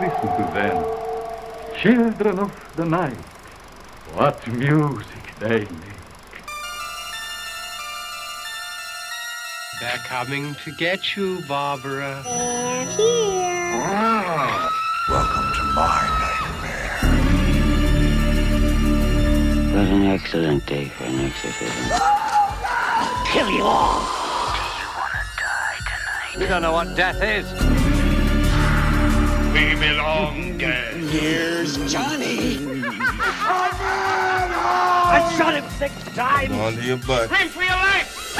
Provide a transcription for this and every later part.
Listen to them. Children of the night. What music they make. They're coming to get you, Barbara. They're here. Welcome to my nightmare. What an excellent day for an exorcism. Kill you all. Do you want to die tonight? We don't know what death is. We belong. Here's Johnny. I shot him six times. Onto your butt. Run for your life.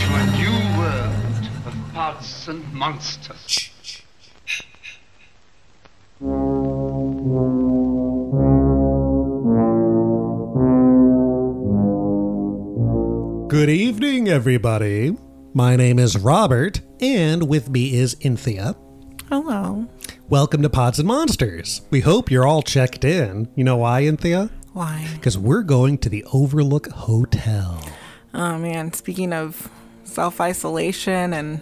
To a new world of gods and monsters. Everybody. My name is Robert, and with me is Anthea. Hello. Welcome to Pods and Monsters. We hope you're all checked in. You know why, Anthea? Why? Because we're going to the Overlook Hotel. Oh man, speaking of self isolation and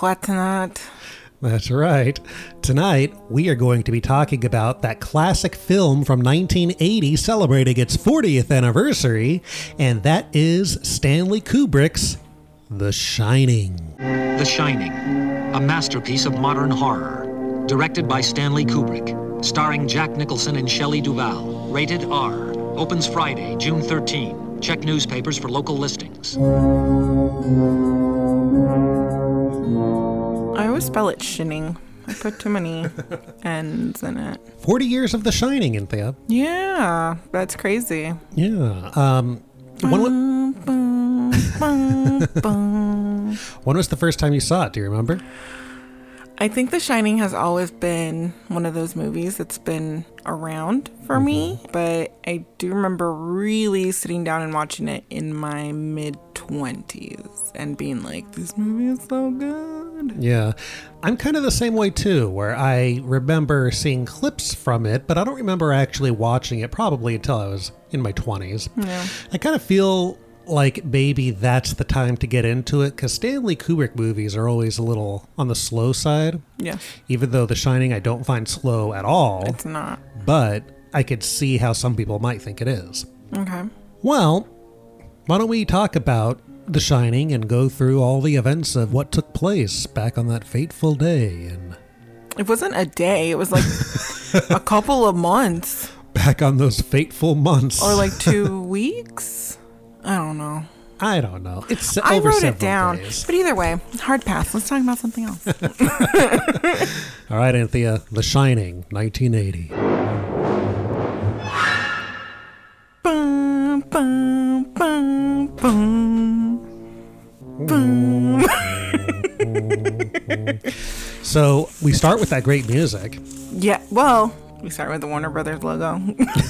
whatnot, That's right. Tonight, we are going to be talking about that classic film from 1980 celebrating its 40th anniversary, and that is Stanley Kubrick's The Shining. The Shining, a masterpiece of modern horror. Directed by Stanley Kubrick. Starring Jack Nicholson and Shelley Duvall. Rated R. Opens Friday, June 13. Check newspapers for local listings. I always spell it shinning. I put too many N's in it. 40 years of The Shining, Anthea. Yeah, that's crazy. Yeah. Um, when, Bum, bum, bum, bum. when was the first time you saw it? Do you remember? I think The Shining has always been one of those movies that's been around for me, but I do remember really sitting down and watching it in my mid 20s and being like, this movie is so good. Yeah. I'm kind of the same way too, where I remember seeing clips from it, but I don't remember actually watching it probably until I was in my 20s. Yeah. I kind of feel like maybe that's the time to get into it because Stanley Kubrick movies are always a little on the slow side, Yeah, even though The Shining I don't find slow at all, it's not. but I could see how some people might think it is. Okay. Well, why don't we talk about The Shining and go through all the events of what took place back on that fateful day and It wasn't a day, it was like a couple of months back on those fateful months. or like two weeks. I don't know. I don't know. It's I over wrote it down. days. But either way, hard pass. Let's talk about something else. All right, Anthea, The Shining, 1980. Bum, bum, bum, Bum. So we start with that great music. Yeah, well, we start with the Warner Brothers logo.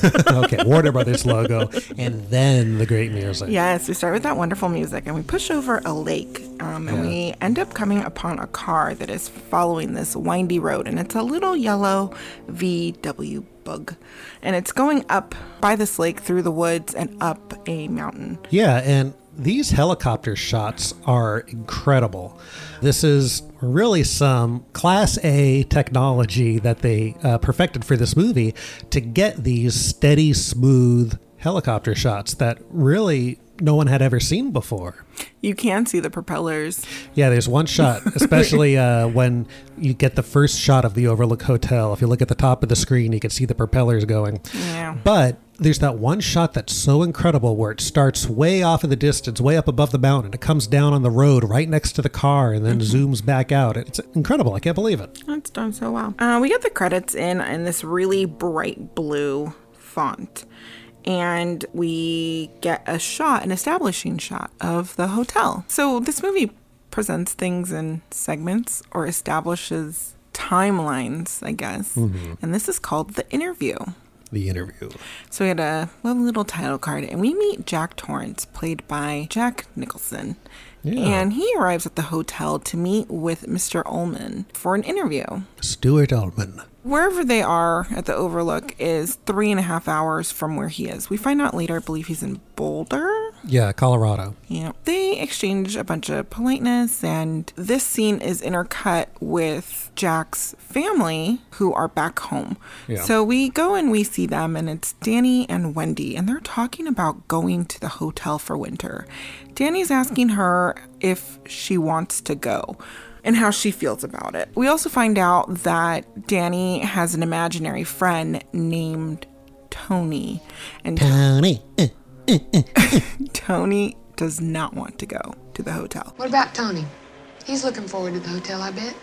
okay, Warner Brothers logo, and then the great music. yes, we start with that wonderful music and we push over a lake. Um, and Yeah. we end up coming upon a car that is following this windy road. And it's a little yellow VW bug. And it's going up by this lake through the woods and up a mountain. Yeah, and these helicopter shots are incredible. This is really some class A technology that they uh, perfected for this movie to get these steady, smooth helicopter shots that really no one had ever seen before. You can see the propellers. Yeah, there's one shot, especially uh, when you get the first shot of the Overlook Hotel. If you look at the top of the screen, you can see the propellers going. Yeah. But there's that one shot that's so incredible where it starts way off in the distance, way up above the mountain. It comes down on the road right next to the car and then zooms back out. It's incredible. I can't believe it. That's done so well. Uh, we get the credits in in this really bright blue font. And we get a shot, an establishing shot of the hotel. So this movie presents things in segments or establishes timelines, I guess. And this is called The Interview. The interview. So we had a lovely little title card, and we meet Jack Torrance, played by Jack Nicholson. Yeah. And he arrives at the hotel to meet with Mr. Ullman for an interview. Stuart Ullman. Wherever they are at the Overlook is three and a half hours from where he is. We find out later, I believe he's in Boulder. Yeah, Colorado. Yeah. They exchange a bunch of politeness, and this scene is intercut with Jack's family who are back home. Yeah. So we go and we see them, and it's Danny and Wendy, and they're talking about going to the hotel for winter. Danny's asking her if she wants to go and how she feels about it. We also find out that Danny has an imaginary friend named Tony, and Tony. Uh, uh, uh, Tony does not want to go to the hotel. What about Tony? He's looking forward to the hotel, I bet.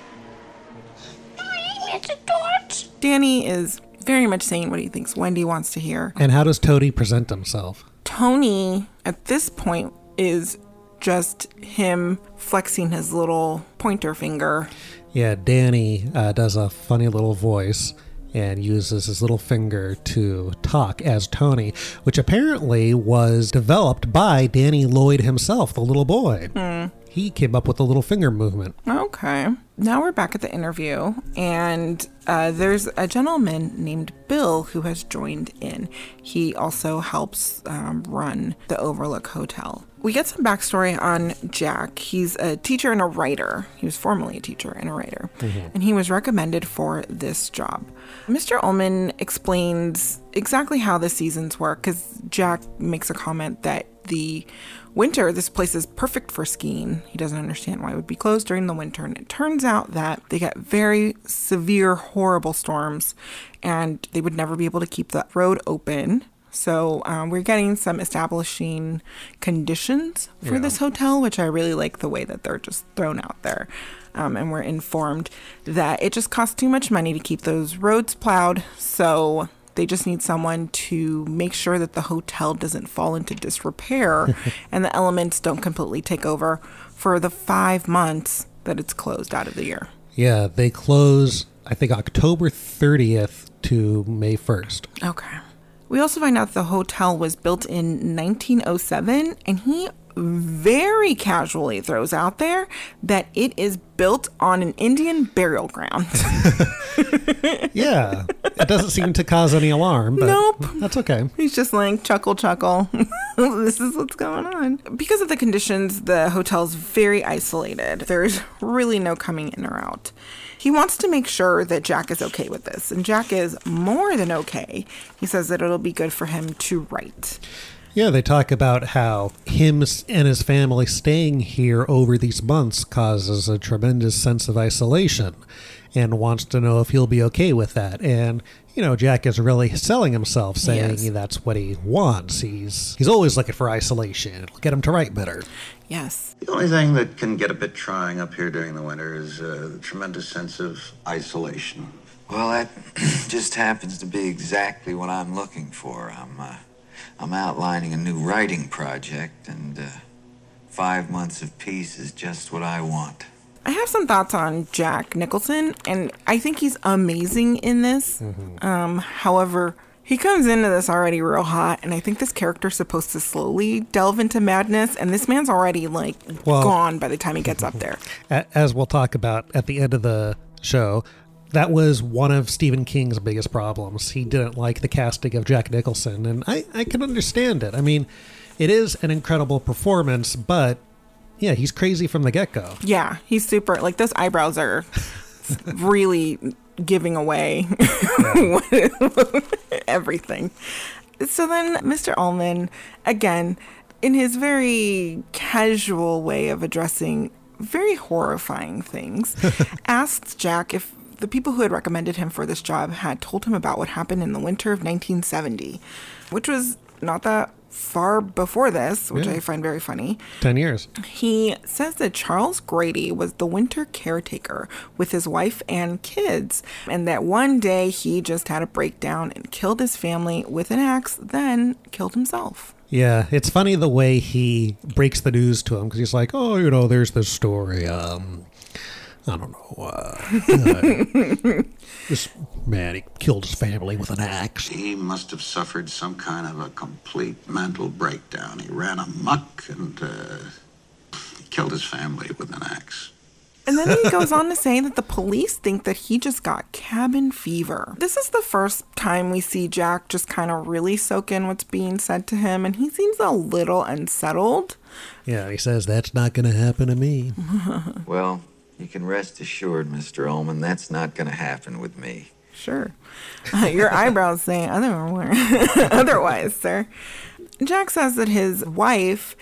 Danny is very much saying what he thinks Wendy wants to hear. And how does Tony present himself? Tony, at this point, is just him flexing his little pointer finger. Yeah, Danny uh, does a funny little voice and uses his little finger to talk as Tony, which apparently was developed by Danny Lloyd himself, the little boy. He came up with the little finger movement. Okay. Now we're back at the interview, and uh, there's a gentleman named Bill who has joined in. He also helps um, run the Overlook Hotel. We get some backstory on Jack. He's a teacher and a writer. He was formerly a teacher and a writer, and he was recommended for this job. Mr. Ullman explains exactly how the seasons work because Jack makes a comment that the winter, this place is perfect for skiing. He doesn't understand why it would be closed during the winter. And it turns out that they get very severe, horrible storms, and they would never be able to keep the road open. So um, we're getting some establishing conditions for this hotel, which I really like the way that they're just thrown out there. Um, and we're informed that it just costs too much money to keep those roads plowed. So they just need someone to make sure that the hotel doesn't fall into disrepair and the elements don't completely take over for the five months that it's closed out of the year. Yeah, they close, I think, October 30th to May 1st. Okay. We also find out the hotel was built in 1907, and he very casually throws out there that it is built on an Indian burial ground. Yeah, it doesn't seem to cause any alarm, but Nope. that's okay. He's just like chuckle, chuckle. this is what's going on. Because of the conditions, the hotel's very isolated. There's really no coming in or out. He wants to make sure that Jack is okay with this, and Jack is more than okay. He says that it'll be good for him to write. Yeah, they talk about how him and his family staying here over these months causes a tremendous sense of isolation and wants to know if he'll be okay with that. And, you know, Jack is really selling himself, saying Yes. that's what he wants. He's he's always looking for isolation. It'll get him to write better. Yes. The only thing that can get a bit trying up here during the winter is uh, the tremendous sense of isolation. Well, that just happens to be exactly what I'm looking for. I'm, uh, I'm outlining a new writing project, and uh, five months of peace is just what I want. I have some thoughts on Jack Nicholson, and I think he's amazing in this. Um, however, he comes into this already real hot, and I think this character's supposed to slowly delve into madness, and this man's already like Well- gone by the time he gets up there. As we'll talk about at the end of the show, that was one of Stephen King's biggest problems. He didn't like the casting of Jack Nicholson, and I, I can understand it. I mean, it is an incredible performance, but yeah, he's crazy from the get go. Yeah, he's super. Like those eyebrows are really giving away everything. So then, Mr. Ullman, again, in his very casual way of addressing very horrifying things, asked Jack if the people who had recommended him for this job had told him about what happened in the winter of 1970, which was not that far before this, which Yeah. I find very funny. 10 years. He says that Charles Grady was the winter caretaker with his wife and kids, and that one day he just had a breakdown and killed his family with an axe, then killed himself. Yeah, it's funny the way he breaks the news to him because he's like, "Oh, you know, there's this story. Um, I don't know. Uh, uh, this man he killed his family with an axe. He must have suffered some kind of a complete mental breakdown. He ran amok and uh, he killed his family with an axe. And then he goes on to say that the police think that he just got cabin fever. This is the first time we see Jack just kind of really soak in what's being said to him, and he seems a little unsettled. Yeah, he says that's not going to happen to me. Well, you can rest assured, Mr. Ullman, that's not going to happen with me. Sure. Your eyebrows say otherwise, otherwise, sir. Jack says that his wife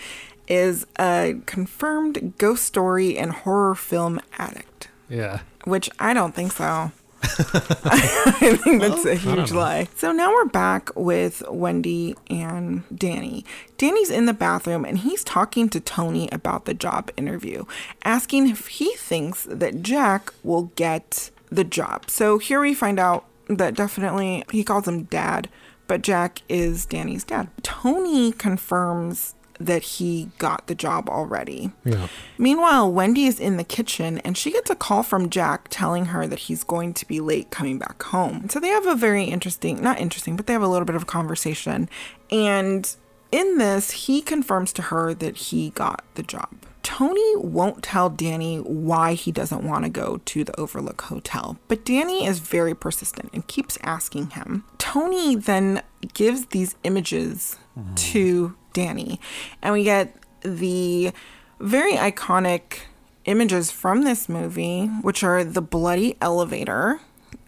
is a confirmed ghost story and horror film addict, Yeah. which I don't think so. I think that's a I don't huge lie. So now we're back with Wendy and Danny. Danny's in the bathroom and he's talking to Tony about the job interview, asking if he thinks that Jack will get the job. So here we find out that definitely he calls him dad, but Jack is Danny's dad. Tony confirms that he got the job already. Yeah. Meanwhile, Wendy is in the kitchen and she gets a call from Jack telling her that he's going to be late coming back home. So they have a very interesting, not interesting, but they have a little bit of a conversation. And in this, he confirms to her that he got the job. Tony won't tell Danny why he doesn't want to go to the Overlook Hotel, but Danny is very persistent and keeps asking him. Tony then gives these images mm-hmm. to Danny, and we get the very iconic images from this movie, which are the bloody elevator,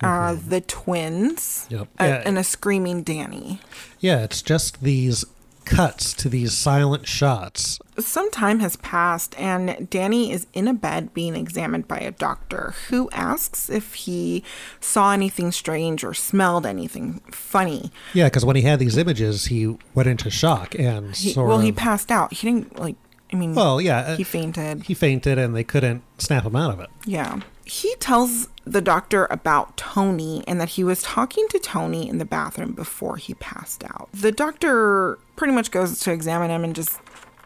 uh, the twins, Yep. uh, Yeah. and a screaming Danny. Yeah, it's just these cuts to these silent shots. Some time has passed, and Danny is in a bed being examined by a doctor who asks if he saw anything strange or smelled anything funny. Yeah, because when he had these images, he went into shock and He, well, of. he passed out. He didn't, like, I mean, well, yeah, uh, he fainted. he fainted, and they couldn't snap him out of it. Yeah. He tells the doctor about Tony and that he was talking to Tony in the bathroom before he passed out. The doctor pretty much goes to examine him and just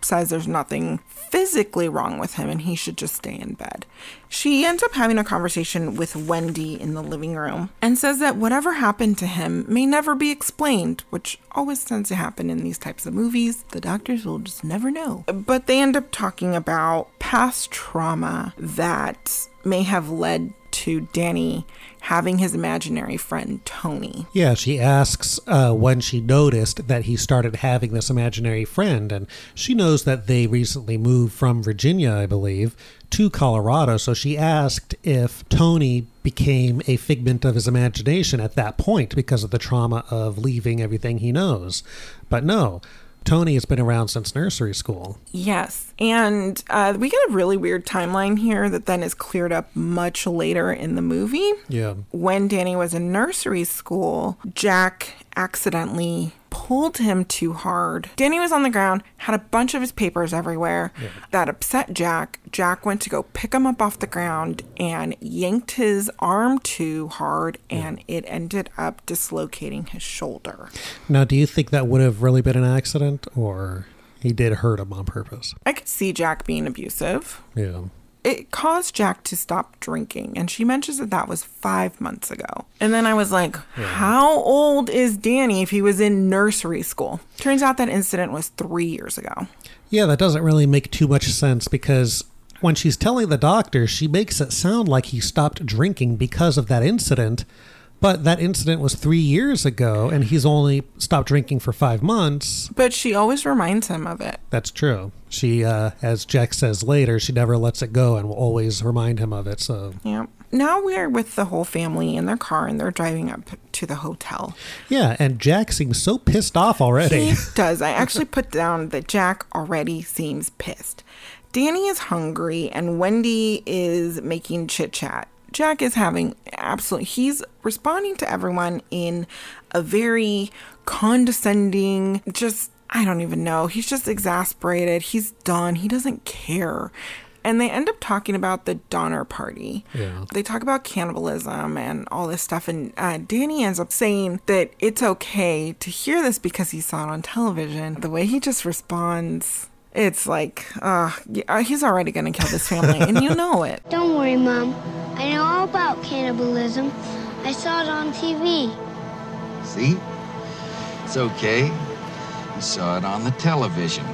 says there's nothing physically wrong with him and he should just stay in bed. She ends up having a conversation with Wendy in the living room and says that whatever happened to him may never be explained, which always tends to happen in these types of movies. The doctors will just never know. But they end up talking about past trauma that may have led to Danny having his imaginary friend Tony. Yeah, she asks uh, when she noticed that he started having this imaginary friend, and she knows that they recently moved from Virginia, I believe, to Colorado. So she asked if Tony became a figment of his imagination at that point because of the trauma of leaving everything he knows. But no, Tony has been around since nursery school. Yes. And uh, we get a really weird timeline here that then is cleared up much later in the movie. Yeah. When Danny was in nursery school, Jack accidentally pulled him too hard. Danny was on the ground, had a bunch of his papers everywhere. That upset Jack. Jack went to go pick him up off the ground and yanked his arm too hard, and it ended up dislocating his shoulder. Now, do you think that would have really been an accident, or he did hurt him on purpose? I could see Jack being abusive. Yeah. It caused Jack to stop drinking. And she mentions that that was five months ago. And then I was like, how old is Danny if he was in nursery school? Turns out that incident was three years ago. Yeah, that doesn't really make too much sense because when she's telling the doctor, she makes it sound like he stopped drinking because of that incident. But that incident was three years ago, and he's only stopped drinking for five months. But she always reminds him of it. That's true. She, uh, as Jack says later, she never lets it go and will always remind him of it. So, Yeah. Now we're with the whole family in their car and they're driving up to the hotel. yeah, and Jack seems so pissed off already. He does. I actually put down that Jack already seems pissed. Danny is hungry and Wendy is making chit chat. Jack is having absolutely, he's responding to everyone in a very condescending, just, I don't even know. He's just exasperated. He's done. He doesn't care. And they end up talking about the Donner Party. Yeah. They talk about cannibalism and all this stuff. And uh, Danny ends up saying that it's okay to hear this because he saw it on television. The way he just responds, it's like, uh, he's already going to kill this family. and you know it. Don't worry, Mom. I know all about cannibalism. I saw it on TV. See? It's okay. You saw it on the television.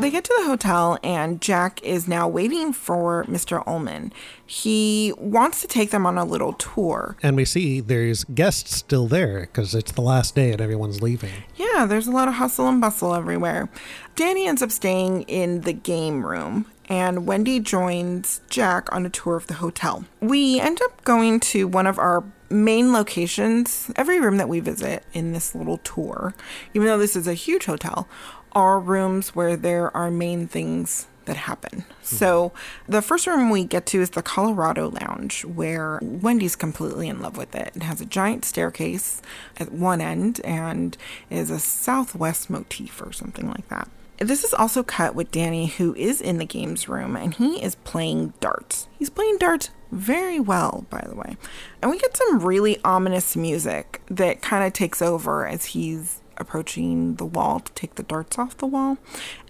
They get to the hotel, and Jack is now waiting for Mr. Ullman. He wants to take them on a little tour. And we see there's guests still there because it's the last day and everyone's leaving. Yeah, there's a lot of hustle and bustle everywhere. Danny ends up staying in the game room, and Wendy joins Jack on a tour of the hotel. We end up going to one of our main locations. Every room that we visit in this little tour, even though this is a huge hotel, are rooms where there are main things that happen. Hmm. So the first room we get to is the Colorado Lounge, where Wendy's completely in love with it. It has a giant staircase at one end and is a southwest motif or something like that. This is also cut with Danny, who is in the games room, and he is playing darts. He's playing darts very well, by the way. And we get some really ominous music that kind of takes over as he's approaching the wall to take the darts off the wall.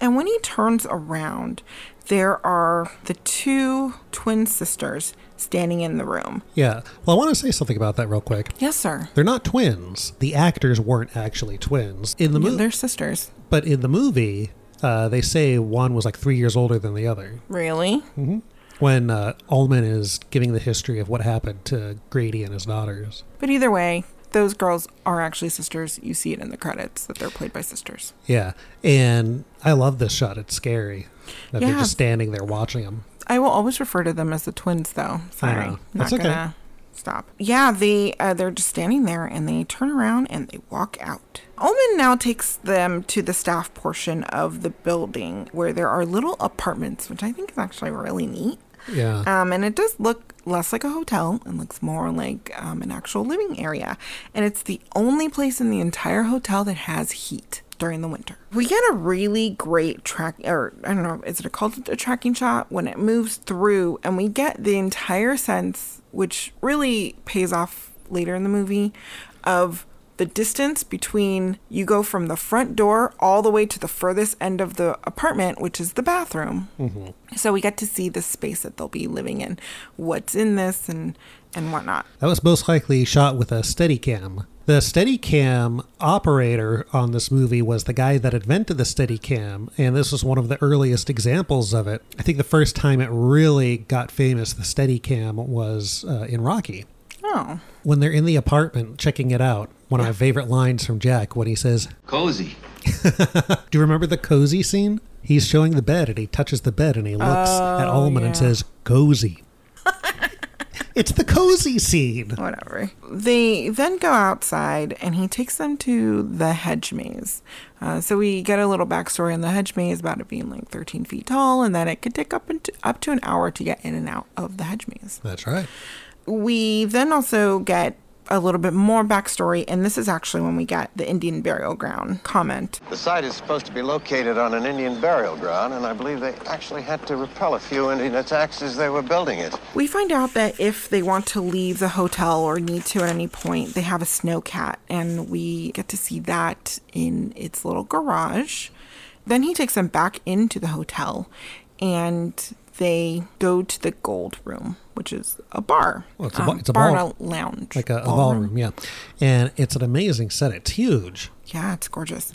And when he turns around, there are the two twin sisters standing in the room. Yeah. Well, I want to say something about that real quick. Yes, sir. They're not twins. The actors weren't actually twins. In the Yeah, movie, they're sisters. but in the movie, uh, they say one was like three years older than the other. Really? hmm When uh, Ullman is giving the history of what happened to Grady and his daughters. But either way, those girls are actually sisters. You see it in the credits that they're played by sisters. Yeah. And I love this shot. It's scary that they're just standing there watching them. I will always refer to them as the twins, though. Sorry, know. not That's okay. gonna stop. Yeah, they uh, they're just standing there, and they turn around and they walk out. Ullman now takes them to the staff portion of the building where there are little apartments, which I think is actually really neat. Yeah. Um, and it does look less like a hotel and looks more like um, an actual living area. And it's the only place in the entire hotel that has heat during the winter. We get a really great track, or I don't know, is it called a tracking shot when it moves through, and we get the entire sense, which really pays off later in the movie, of the distance between you go from the front door all the way to the furthest end of the apartment, which is the bathroom. hmm So we get to see the space that they'll be living in, what's in this, and and whatnot. That was most likely shot with a Steadicam. The Steadicam operator on this movie was the guy that invented the Steadicam, and this was one of the earliest examples of it. I think the first time it really got famous, the Steadicam, was uh, in Rocky. Oh, When they're in the apartment checking it out, one of my favorite lines from Jack when he says, Cozy. Do you remember the cozy scene? He's showing the bed and he touches the bed and he looks at Oh, Ullman and says, Cozy. it's the cozy scene. whatever. They then go outside, and he takes them to the hedge maze. Uh, so we get a little backstory on the hedge maze about it being like 13 feet tall, and that it could take up into, up to an hour to get in and out of the hedge maze. That's right. We then also get a little bit more backstory, and this is actually when we get the Indian burial ground comment. The site is supposed to be located on an Indian burial ground, and I believe they actually had to repel a few Indian attacks as they were building it. We find out that if they want to leave the hotel or need to at any point, they have a snowcat, and we get to see that in its little garage. Then he takes them back into the hotel, and they go to the gold room, which is a bar. Well, it's a, um, it's a bar ball, and a lounge, like a, a Ballroom. ballroom, yeah. And it's an amazing set. It's huge. Yeah, it's gorgeous.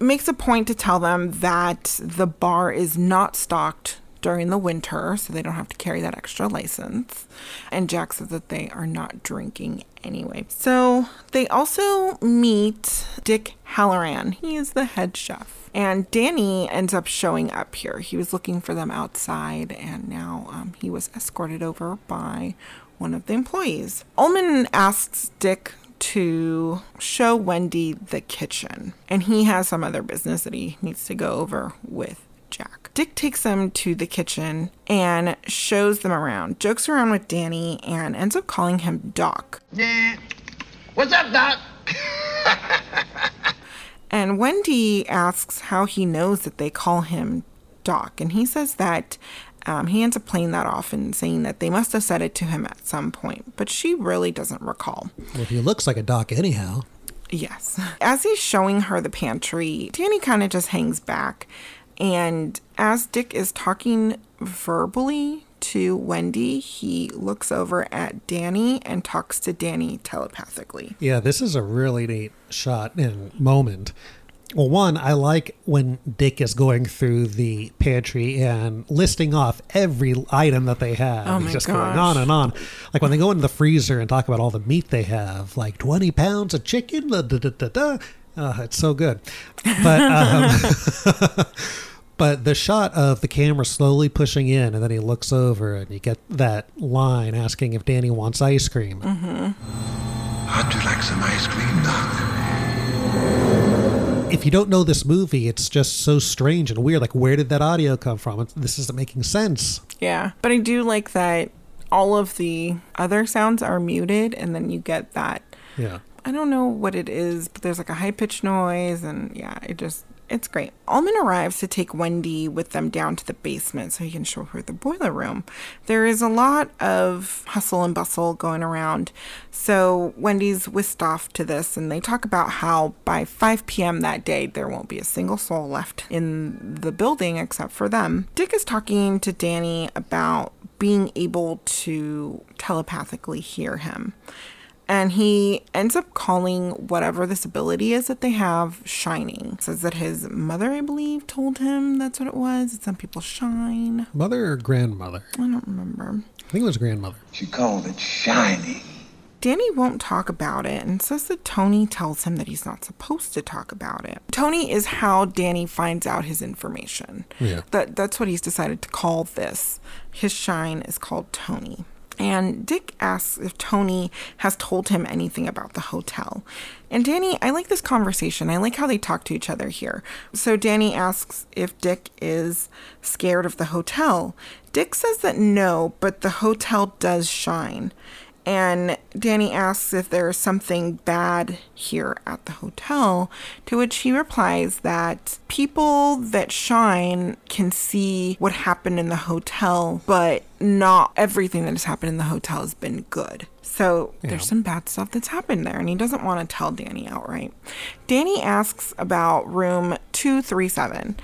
It makes a point to tell them that the bar is not stocked during the winter, so they don't have to carry that extra license. And Jack says that they are not drinking anyway. So they also meet Dick Hallorann. He is the head chef. And Danny ends up showing up here. He was looking for them outside, and now um, he was escorted over by one of the employees. Ullman asks Dick to show Wendy the kitchen, and he has some other business that he needs to go over with. Dick takes them to the kitchen and shows them around, jokes around with Danny, and ends up calling him Doc. Yeah. What's up, Doc? And Wendy asks how he knows that they call him Doc, and he says that um, he ends up playing that off and saying that they must have said it to him at some point, but she really doesn't recall. Well, he looks like a doc anyhow. Yes. As he's showing her the pantry, Danny kind of just hangs back. And as Dick is talking verbally to Wendy, he looks over at Danny and talks to Danny telepathically. Yeah, this is a really neat shot and moment. Well, one, I like when Dick is going through the pantry and listing off every item that they have. Oh He's just gosh. going on and on. Like when they go into the freezer and talk about all the meat they have, like 20 pounds of chicken. Da, da, da, da, da. Uh, it's so good. But um, but the shot of the camera slowly pushing in and then he looks over and you get that line asking if Danny wants ice cream. How'd you like some ice cream, Doc? if you don't know this movie, it's just so strange and weird. Like, where did that audio come from? It's, this isn't making sense. Yeah. But I do like that all of the other sounds are muted and then you get that Yeah. I don't know what it is, but there's like a high pitched noise, and yeah, it just it's great. Ullman arrives to take Wendy with them down to the basement so he can show her the boiler room. There is a lot of hustle and bustle going around, so Wendy's whisked off to this, and they talk about how by 5 p.m. that day there won't be a single soul left in the building except for them. Dick is talking to Danny about being able to telepathically hear him. And he ends up calling whatever this ability is that they have shining. Says that his mother, I believe, told him that's what it was. Some people shine. Mother or grandmother? I don't remember. I think it was grandmother. She called it shining. Danny won't talk about it and says that Tony tells him that he's not supposed to talk about it. Tony is how Danny finds out his information. Yeah. That that's what he's decided to call this. His shine is called Tony. And Dick asks if Tony has told him anything about the hotel. And Danny, I like this conversation. I like how they talk to each other here. So Danny asks if Dick is scared of the hotel. Dick says that no, but the hotel does shine. And Danny asks if there is something bad here at the hotel, to which he replies that people that shine can see what happened in the hotel, but not everything that has happened in the hotel has been good. So there's some bad stuff that's happened there, and he doesn't want to tell Danny outright. Danny asks about room 237,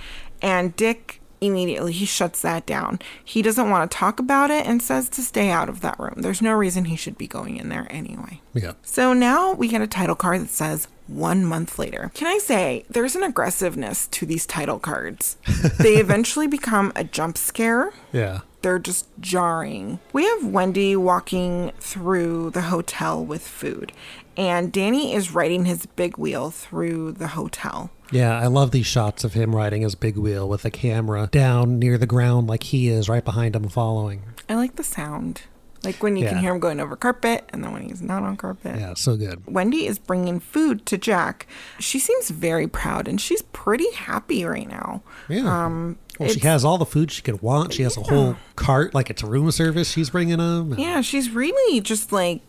and Dick immediately he shuts that down. He doesn't want to talk about it and says to stay out of that room. There's no reason he should be going in there anyway. Yeah. So now we get a title card that says one month later. Can I say there's an aggressiveness to these title cards? they eventually become a jump scare. Yeah. They're just jarring. We have Wendy walking through the hotel with food, and Danny is riding his big wheel through the hotel. Yeah, I love these shots of him riding his big wheel with the camera down near the ground like he is right behind him following. I like the sound. Like when you can hear him going over carpet and then when he's not on carpet. Yeah, so good. Wendy is bringing food to Jack. She seems very proud and she's pretty happy right now. Yeah. Um, Well, she has all the food she could want. She has a whole cart like it's a room service she's bringing them. Yeah, she's really just like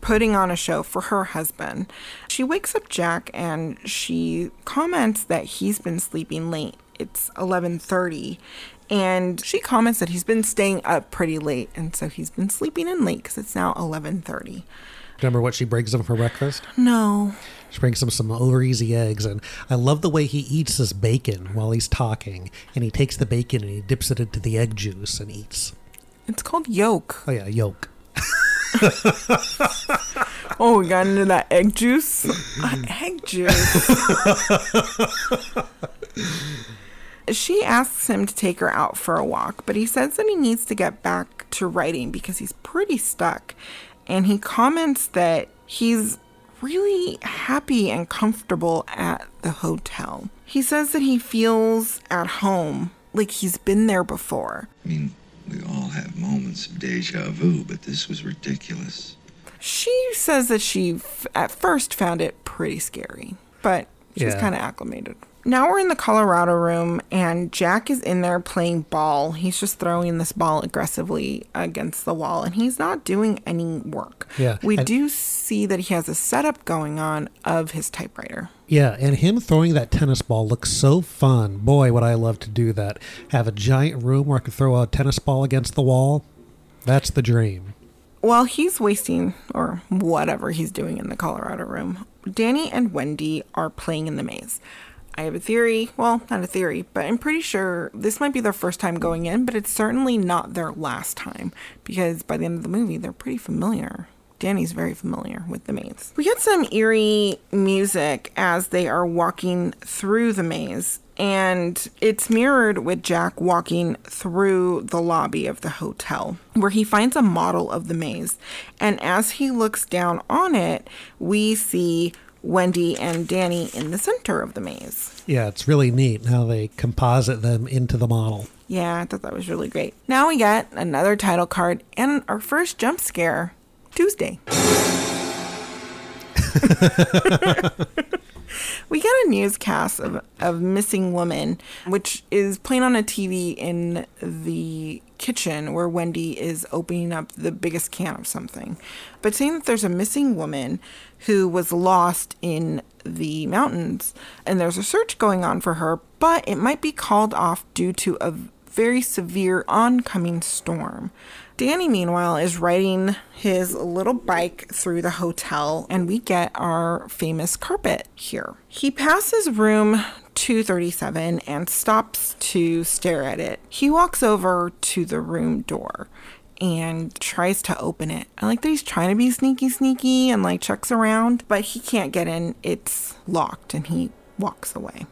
putting on a show for her husband. She wakes up Jack and she comments that he's been sleeping late. It's 11:30 and she comments that he's been staying up pretty late and so he's been sleeping in late cuz it's now 11:30. Remember what she brings him for breakfast? No. She brings him some over easy eggs, and I love the way he eats his bacon while he's talking. And he takes the bacon and he dips it into the egg juice and eats. It's called yolk. Oh yeah, yolk. Oh, we got into that egg juice. Uh, egg juice. she asks him to take her out for a walk, but he says that he needs to get back to writing because he's pretty stuck. And he comments that he's really happy and comfortable at the hotel. He says that he feels at home, like he's been there before. I mean, we all have moments of deja vu, but this was ridiculous. She says that she f- at first found it pretty scary, but she's Yeah. kind of acclimated. Now we're in the Colorado room, and Jack is in there playing ball. He's just throwing this ball aggressively against the wall, and he's not doing any work. Yeah, We and- do see that he has a setup going on of his typewriter. Yeah, and him throwing that tennis ball looks so fun. Boy, would I love to do that. Have a giant room where I could throw a tennis ball against the wall. That's the dream. While he's wasting, or whatever he's doing in the Colorado room, Danny and Wendy are playing in the maze. I have a theory, well, not a theory, but I'm pretty sure this might be their first time going in, but it's certainly not their last time because by the end of the movie, they're pretty familiar Danny's very familiar with the maze. We get some eerie music as they are walking through the maze, and it's mirrored with Jack walking through the lobby of the hotel, where he finds a model of the maze. And as he looks down on it, we see Wendy and Danny in the center of the maze. Yeah, it's really neat how they composite them into the model. Yeah, I thought that was really great. Now we get another title card and our first jump scare Tuesday. we get a newscast of, of missing woman, which is playing on a TV in the kitchen where Wendy is opening up the biggest can of something. But saying that there's a missing woman who was lost in the mountains and there's a search going on for her, but it might be called off due to a very severe oncoming storm. Danny, meanwhile, is riding his little bike through the hotel, and we get our famous carpet here. He passes room 237 and stops to stare at it. He walks over to the room door and tries to open it. I like that he's trying to be sneaky, sneaky and like checks around, but he can't get in. It's locked and he walks away.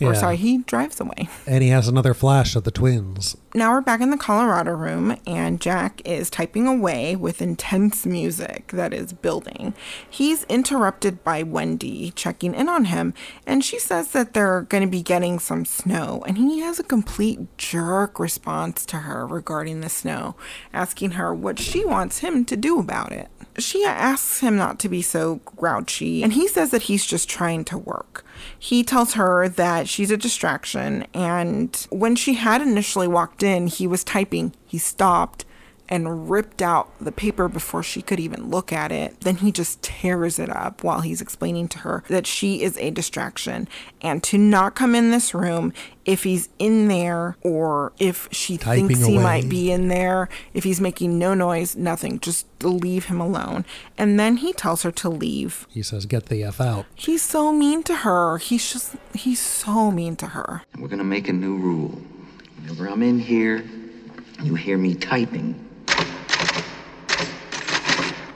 Or sorry, he drives away. And he has another flash of the twins. Now we're back in the Colorado room, and Jack is typing away with intense music that is building. He's interrupted by Wendy checking in on him, and she says that they're going to be getting some snow. And he has a complete jerk response to her regarding the snow, asking her what she wants him to do about it. She asks him not to be so grouchy, and he says that he's just trying to work. He tells her that she's a distraction, and when she had initially walked in, he was typing. He stopped and ripped out the paper before she could even look at it. Then he just tears it up while he's explaining to her that she is a distraction and to not come in this room if he's in there or if she Typing thinks he away. might be in there, if he's making no noise, nothing, just leave him alone. And then he tells her to leave. He says, Get the F out. He's so mean to her. He's just, he's so mean to her. We're gonna make a new rule. Whenever I'm in here, you hear me typing.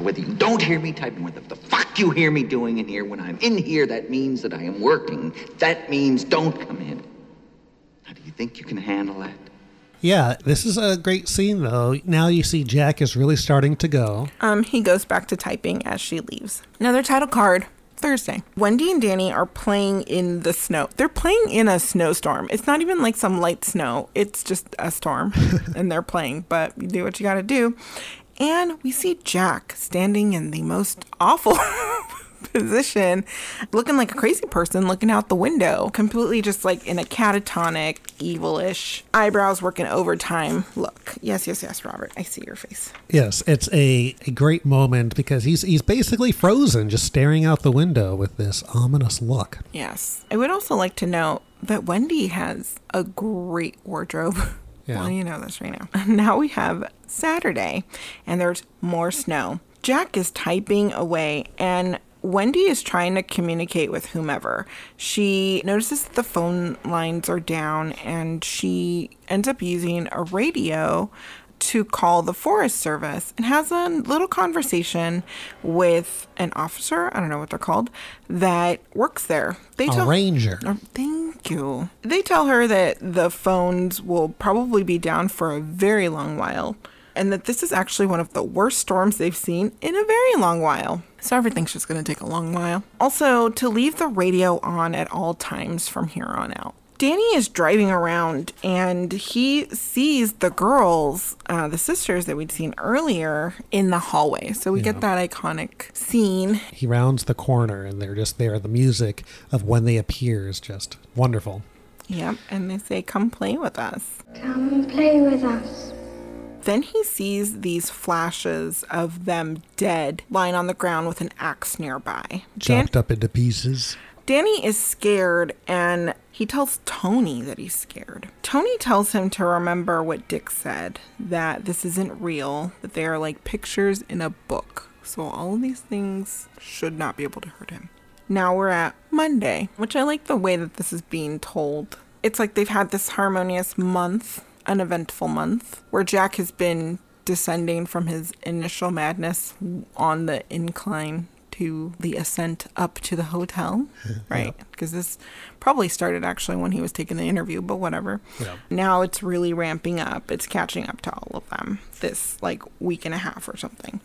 Whether you don't hear me typing, whether the fuck you hear me doing in here, when I'm in here, that means that I am working. That means don't come in. How do you think you can handle that? Yeah, this is a great scene, though. Now you see Jack is really starting to go. Um, he goes back to typing as she leaves. Another title card. Thursday. Wendy and Danny are playing in the snow. They're playing in a snowstorm. It's not even like some light snow. It's just a storm and they're playing, but you do what you got to do. And we see Jack standing in the most awful position, looking like a crazy person looking out the window, completely just like in a catatonic, evilish, eyebrows working overtime look. Yes, yes, yes, Robert. I see your face. Yes, it's a, a great moment because he's he's basically frozen, just staring out the window with this ominous look. Yes. I would also like to note that Wendy has a great wardrobe. Yeah. Well, you know this right now. Now we have Saturday and there's more snow. Jack is typing away and Wendy is trying to communicate with whomever. She notices that the phone lines are down and she ends up using a radio to call the Forest Service and has a little conversation with an officer, I don't know what they're called, that works there. They tell, A ranger. Oh, thank you. They tell her that the phones will probably be down for a very long while and that this is actually one of the worst storms they've seen in a very long while. So everything's just going to take a long while. Also, to leave the radio on at all times from here on out. Danny is driving around and he sees the girls, uh, the sisters that we'd seen earlier, in the hallway. So we get that iconic scene. He rounds the corner and they're just there. The music of when they appear is just wonderful. Yep, and they say, Come play with us. Come play with us. Then he sees these flashes of them dead lying on the ground with an axe nearby. Chopped up into pieces. Danny is scared and he tells Tony that he's scared. Tony tells him to remember what Dick said that this isn't real, that they are like pictures in a book. So all of these things should not be able to hurt him. Now we're at Monday, which I like the way that this is being told. It's like they've had this harmonious month, uneventful month, where Jack has been descending from his initial madness on the incline to the ascent up to the hotel, right? Because this probably started actually when he was taking the interview, but whatever. Yeah. Now it's really ramping up. It's catching up to all of them this like week and a half or something.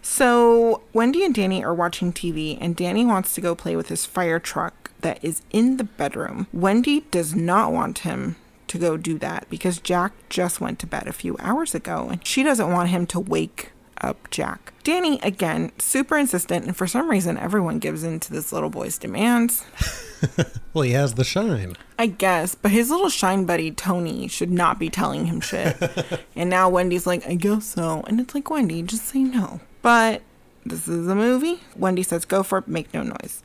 So Wendy and Danny are watching TV, and Danny wants to go play with his fire truck that is in the bedroom. Wendy does not want him to go do that because Jack just went to bed a few hours ago, and she doesn't want him to wake up Jack. Danny, again, super insistent, and for some reason, everyone gives in to this little boy's demands. Well, he has the shine. I guess, but his little shine buddy Tony should not be telling him shit. and now Wendy's like, I guess so. And it's like, Wendy, just say no. But this is a movie. Wendy says, go for it, make no noise.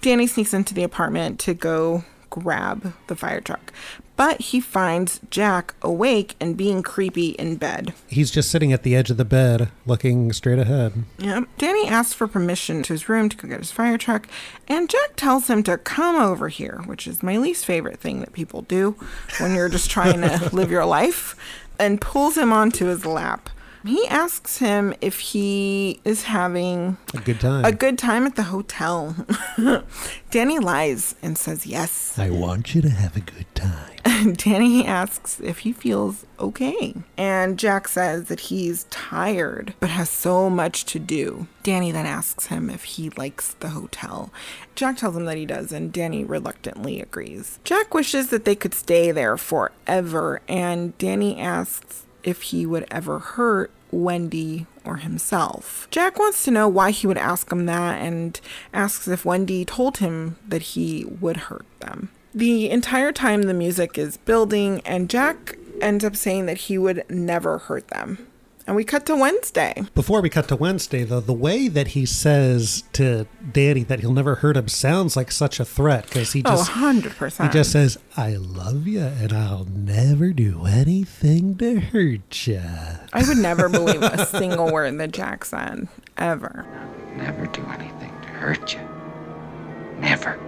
Danny sneaks into the apartment to go grab the fire truck. But he finds Jack awake and being creepy in bed. He's just sitting at the edge of the bed, looking straight ahead. Yep. Danny asks for permission to his room to go get his fire truck, and Jack tells him to come over here, which is my least favorite thing that people do when you're just trying to live your life, and pulls him onto his lap. He asks him if he is having A good time. a good time at the hotel. Danny lies and says yes. I want you to have a good time. Danny asks if he feels okay. And Jack says that he's tired but has so much to do. Danny then asks him if he likes the hotel. Jack tells him that he does, and Danny reluctantly agrees. Jack wishes that they could stay there forever, and Danny asks if he would ever hurt Wendy or himself. Jack wants to know why he would ask him that and asks if Wendy told him that he would hurt them. The entire time the music is building, and Jack ends up saying that he would never hurt them. And we cut to Wednesday. Before we cut to Wednesday, though, the way that he says to Danny that he'll never hurt him sounds like such a threat because he Oh, just 100%. he just says, "I love you and I'll never do anything to hurt you." I would never believe a single word that Jack said, ever. Never do anything to hurt you. Never.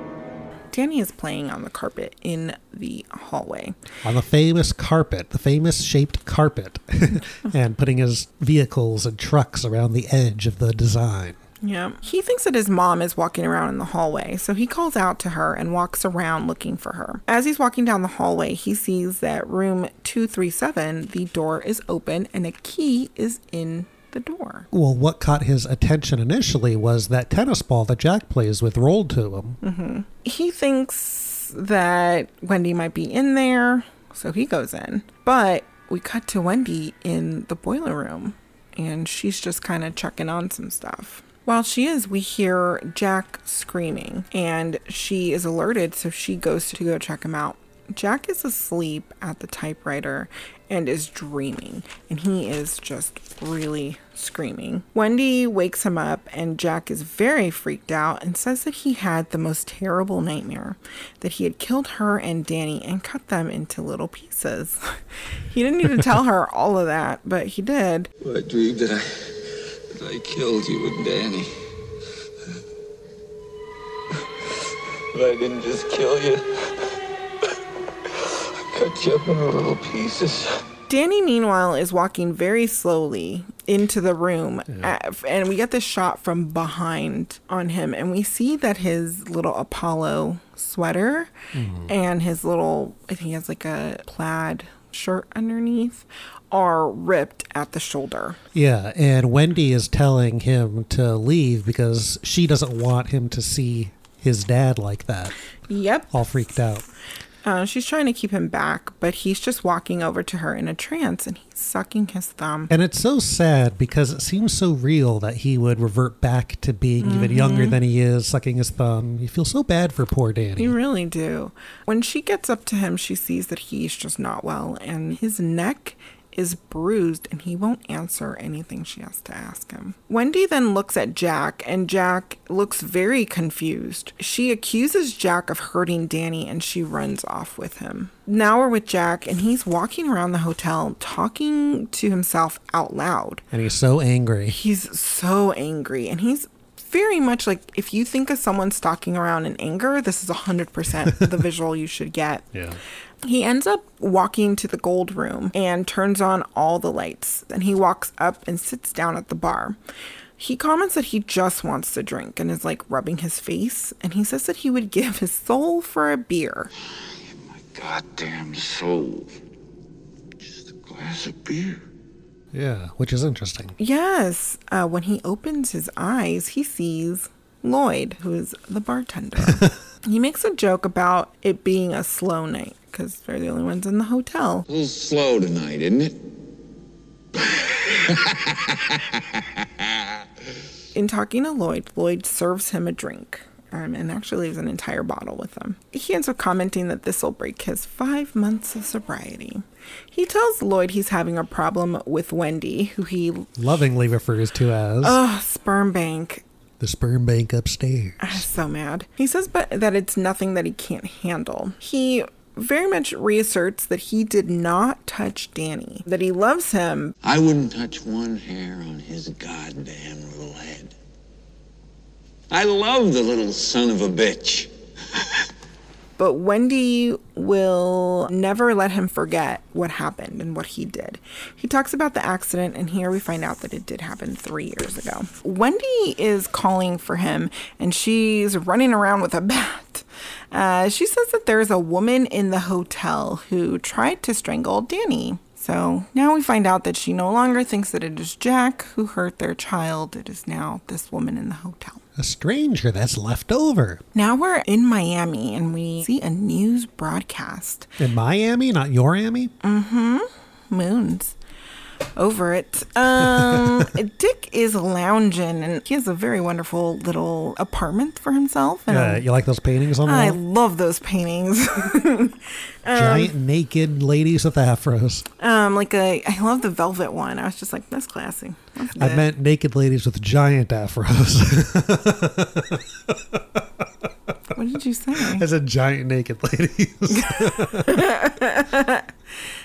Danny is playing on the carpet in the hallway. On the famous carpet, the famous shaped carpet, and putting his vehicles and trucks around the edge of the design. Yeah. He thinks that his mom is walking around in the hallway, so he calls out to her and walks around looking for her. As he's walking down the hallway, he sees that room 237, the door is open and a key is in the door. Well, what caught his attention initially was that tennis ball that Jack plays with rolled to him. hmm He thinks that Wendy might be in there, so he goes in. But we cut to Wendy in the boiler room, and she's just kind of checking on some stuff. While she is, we hear Jack screaming, and she is alerted, so she goes to go check him out. Jack is asleep at the typewriter and is dreaming, and he is just really screaming. Wendy wakes him up, and Jack is very freaked out and says that he had the most terrible nightmare that he had killed her and Danny and cut them into little pieces. he didn't need to tell her all of that, but he did. I dreamed that I that I killed you and Danny. But I didn't just kill you. I cut you up into little pieces. Danny, meanwhile, is walking very slowly into the room, at- uh, and we get this shot from behind on him, and we see that his little Apollo sweater mm-hmm. and his little, I think he has like a plaid shirt underneath, are ripped at the shoulder. Yeah, and Wendy is telling him to leave because she doesn't want him to see his dad like that, Yep. all freaked out. Uh, she's trying to keep him back, but he's just walking over to her in a trance and he's sucking his thumb. And it's so sad because it seems so real that he would revert back to being even younger than he is, sucking his thumb. You feel so bad for poor Danny. You really do. When she gets up to him, she sees that he's just not well and his neck is bruised and he won't answer anything she has to ask him. Wendy then looks at Jack and Jack looks very confused. She accuses Jack of hurting Danny and she runs off with him. Now we're with Jack and he's walking around the hotel talking to himself out loud. And he's so angry. He's so angry and he's very much like if you think of someone stalking around in anger, this is 100% the visual you should get. Yeah. He ends up walking to the gold room and turns on all the lights. Then he walks up and sits down at the bar. He comments that he just wants to drink and is like rubbing his face. And he says that he would give his soul for a beer. My goddamn soul. Just a glass of beer. Yeah, which is interesting. Yes, uh, when he opens his eyes, he sees Lloyd, who is the bartender. he makes a joke about it being a slow night because they're the only ones in the hotel. A little slow tonight, isn't it? In talking to Lloyd, Lloyd serves him a drink. Um, and actually leaves an entire bottle with him. He ends up commenting that this will break his five months of sobriety. He tells Lloyd he's having a problem with Wendy, who he Lovingly refers to as oh sperm bank. the sperm bank upstairs. I'm so mad. He says but that it's nothing that he can't handle. He very much reasserts that he did not touch Danny, that he loves him, I wouldn't touch one hair on his goddamn little head. I love the little son of a bitch. but Wendy will never let him forget what happened and what he did. He talks about the accident, and here we find out that it did happen three years ago. Wendy is calling for him, and she's running around with a bat. Uh, she says that there's a woman in the hotel who tried to strangle Danny. So now we find out that she no longer thinks that it is Jack who hurt their child. It is now this woman in the hotel. A stranger that's left over. Now we're in Miami and we see a news broadcast. In Miami, not your Amy? Mm-hmm. Moons. Over it. Um, Dick is lounging and he has a very wonderful little apartment for himself. And Uh, you like those paintings on the I wall? love those paintings. Giant naked ladies with afros. um, like a, I love the velvet one. I was just like, that's classy. That's I meant naked ladies with giant afros. What did you say? I a giant naked ladies.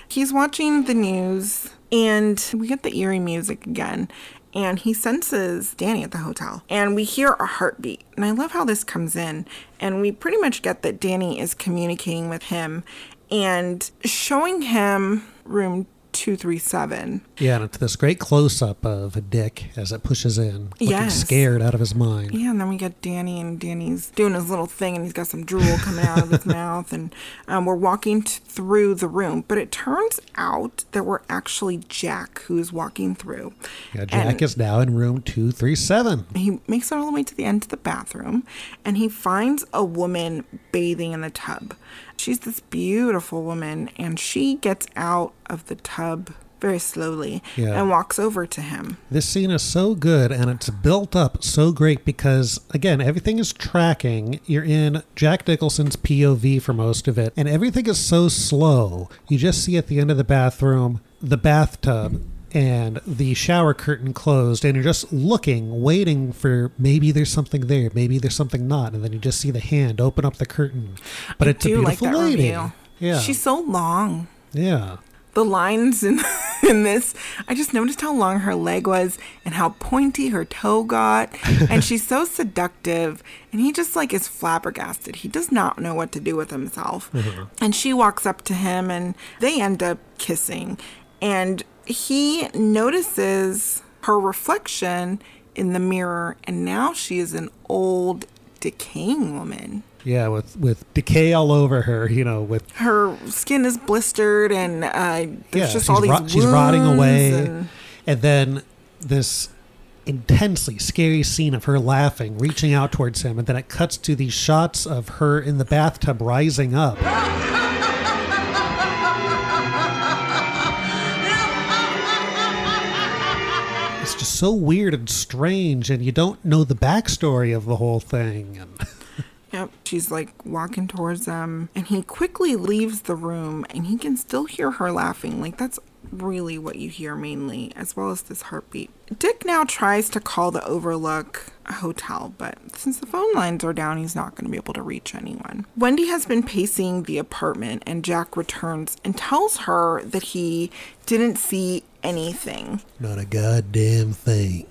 He's watching the news and we get the eerie music again. And he senses Danny at the hotel. And we hear a heartbeat. And I love how this comes in. And we pretty much get that Danny is communicating with him and showing him room 237. yeah, and it's this great close up of a Dick as it pushes in, looking Yes. scared out of his mind. Yeah, and then we get Danny, and Danny's doing his little thing, and he's got some drool coming out of his mouth, and um, we're walking t- through the room. But it turns out that we're actually Jack who's walking through. Yeah, Jack is now in room 237. He makes it all the way to the end of the bathroom, and he finds a woman bathing in the tub. She's this beautiful woman, and she gets out of the tub very slowly Yeah. and walks over to him. This scene is so good and it's built up so great because, again, everything is tracking. You're in Jack Nicholson's POV for most of it, and everything is so slow. You just see at the end of the bathroom the bathtub and the shower curtain closed, and you're just looking, waiting for maybe there's something there, maybe there's something not, and then you just see the hand open up the curtain. But I it's a like beautiful that lady. review. Yeah. She's so long. yeah. the lines in in this i just noticed how long her leg was and how pointy her toe got and she's so seductive and he just like is flabbergasted he does not know what to do with himself mm-hmm. and she walks up to him and they end up kissing and he notices her reflection in the mirror and now she is an old decaying woman Yeah, with with decay all over her, you know, with her skin is blistered and uh, there's yeah, just she's, all these rot- she's rotting away, and- and then this intensely scary scene of her laughing, reaching out towards him, and then it cuts to these shots of her in the bathtub rising up. so weird and strange, and you don't know the backstory of the whole thing. Yep. She's like walking towards them, and he quickly leaves the room, and he can still hear her laughing. Like, that's really what you hear mainly, as well as this heartbeat. Dick now tries to call the Overlook Hotel, but since the phone lines are down, he's not going to be able to reach anyone. Wendy has been pacing the apartment, and Jack returns and tells her that he didn't see anything. not a goddamn thing.